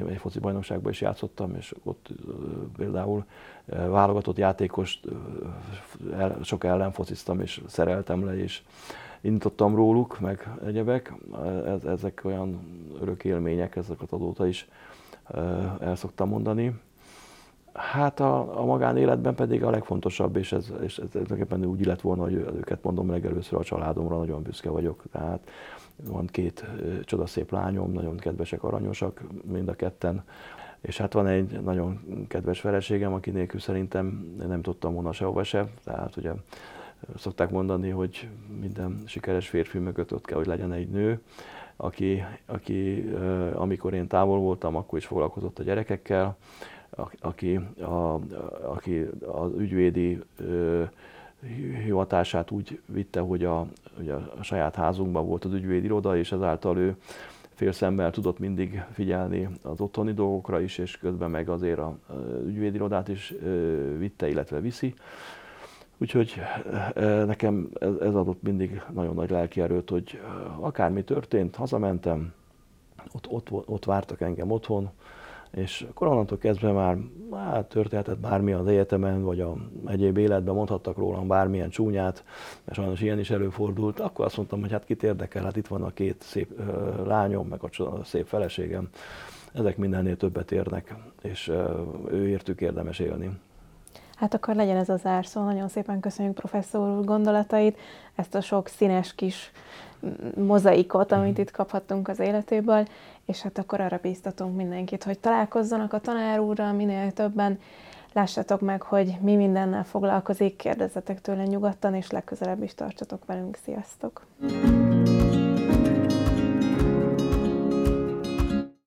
egy foci bajnokságban is játszottam, és ott például válogatott játékos sok ellen fociztam, és szereltem le, és indítottam róluk, meg egyebek. Ezek olyan örök élmények, ezeket azóta is el szoktam mondani. Hát a, a magánéletben pedig a legfontosabb, és ez, és ez tulajdonképpen úgy lett volna, hogy őket mondom legelőször a családomra, nagyon büszke vagyok. Tehát van két csodaszép lányom, nagyon kedvesek, aranyosak mind a ketten. És hát van egy nagyon kedves feleségem, aki nélkül szerintem nem tudtam volna sehova se. Tehát ugye szokták mondani, hogy minden sikeres férfi mögött ott kell, hogy legyen egy nő, aki, aki amikor én távol voltam, akkor is foglalkozott a gyerekekkel, aki, a, aki az ügyvédi hivatását úgy vitte, hogy a, hogy a saját házunkban volt az ügyvédiroda, és ezáltal ő félszemmel tudott mindig figyelni az otthoni dolgokra is, és közben meg azért az ügyvédirodát is vitte, illetve viszi. Úgyhogy nekem ez adott mindig nagyon nagy lelkierőt, hogy akármi történt, hazamentem, ott, ott, ott vártak engem otthon, és akkor onnantól kezdve már hát, történhetett bármi az egyetemen, vagy a egyéb életben mondhattak rólam bármilyen csúnyát, mert sajnos ilyen is előfordult, akkor azt mondtam, hogy hát kit érdekel, hát itt van a két szép uh, lányom, meg a szép feleségem, ezek mindennél többet érnek, és uh, ő értük érdemes élni.
Hát akkor legyen ez az zárszó. Nagyon szépen köszönjük professzor úr gondolatait, ezt a sok színes kis mozaikot, amit itt kaphattunk az életéből, és hát akkor arra bíztatunk mindenkit, hogy találkozzanak a tanár úrral minél többen, lássatok meg, hogy mi mindennel foglalkozik, kérdezzetek tőle nyugodtan, és legközelebb is tartsatok velünk. Sziasztok! you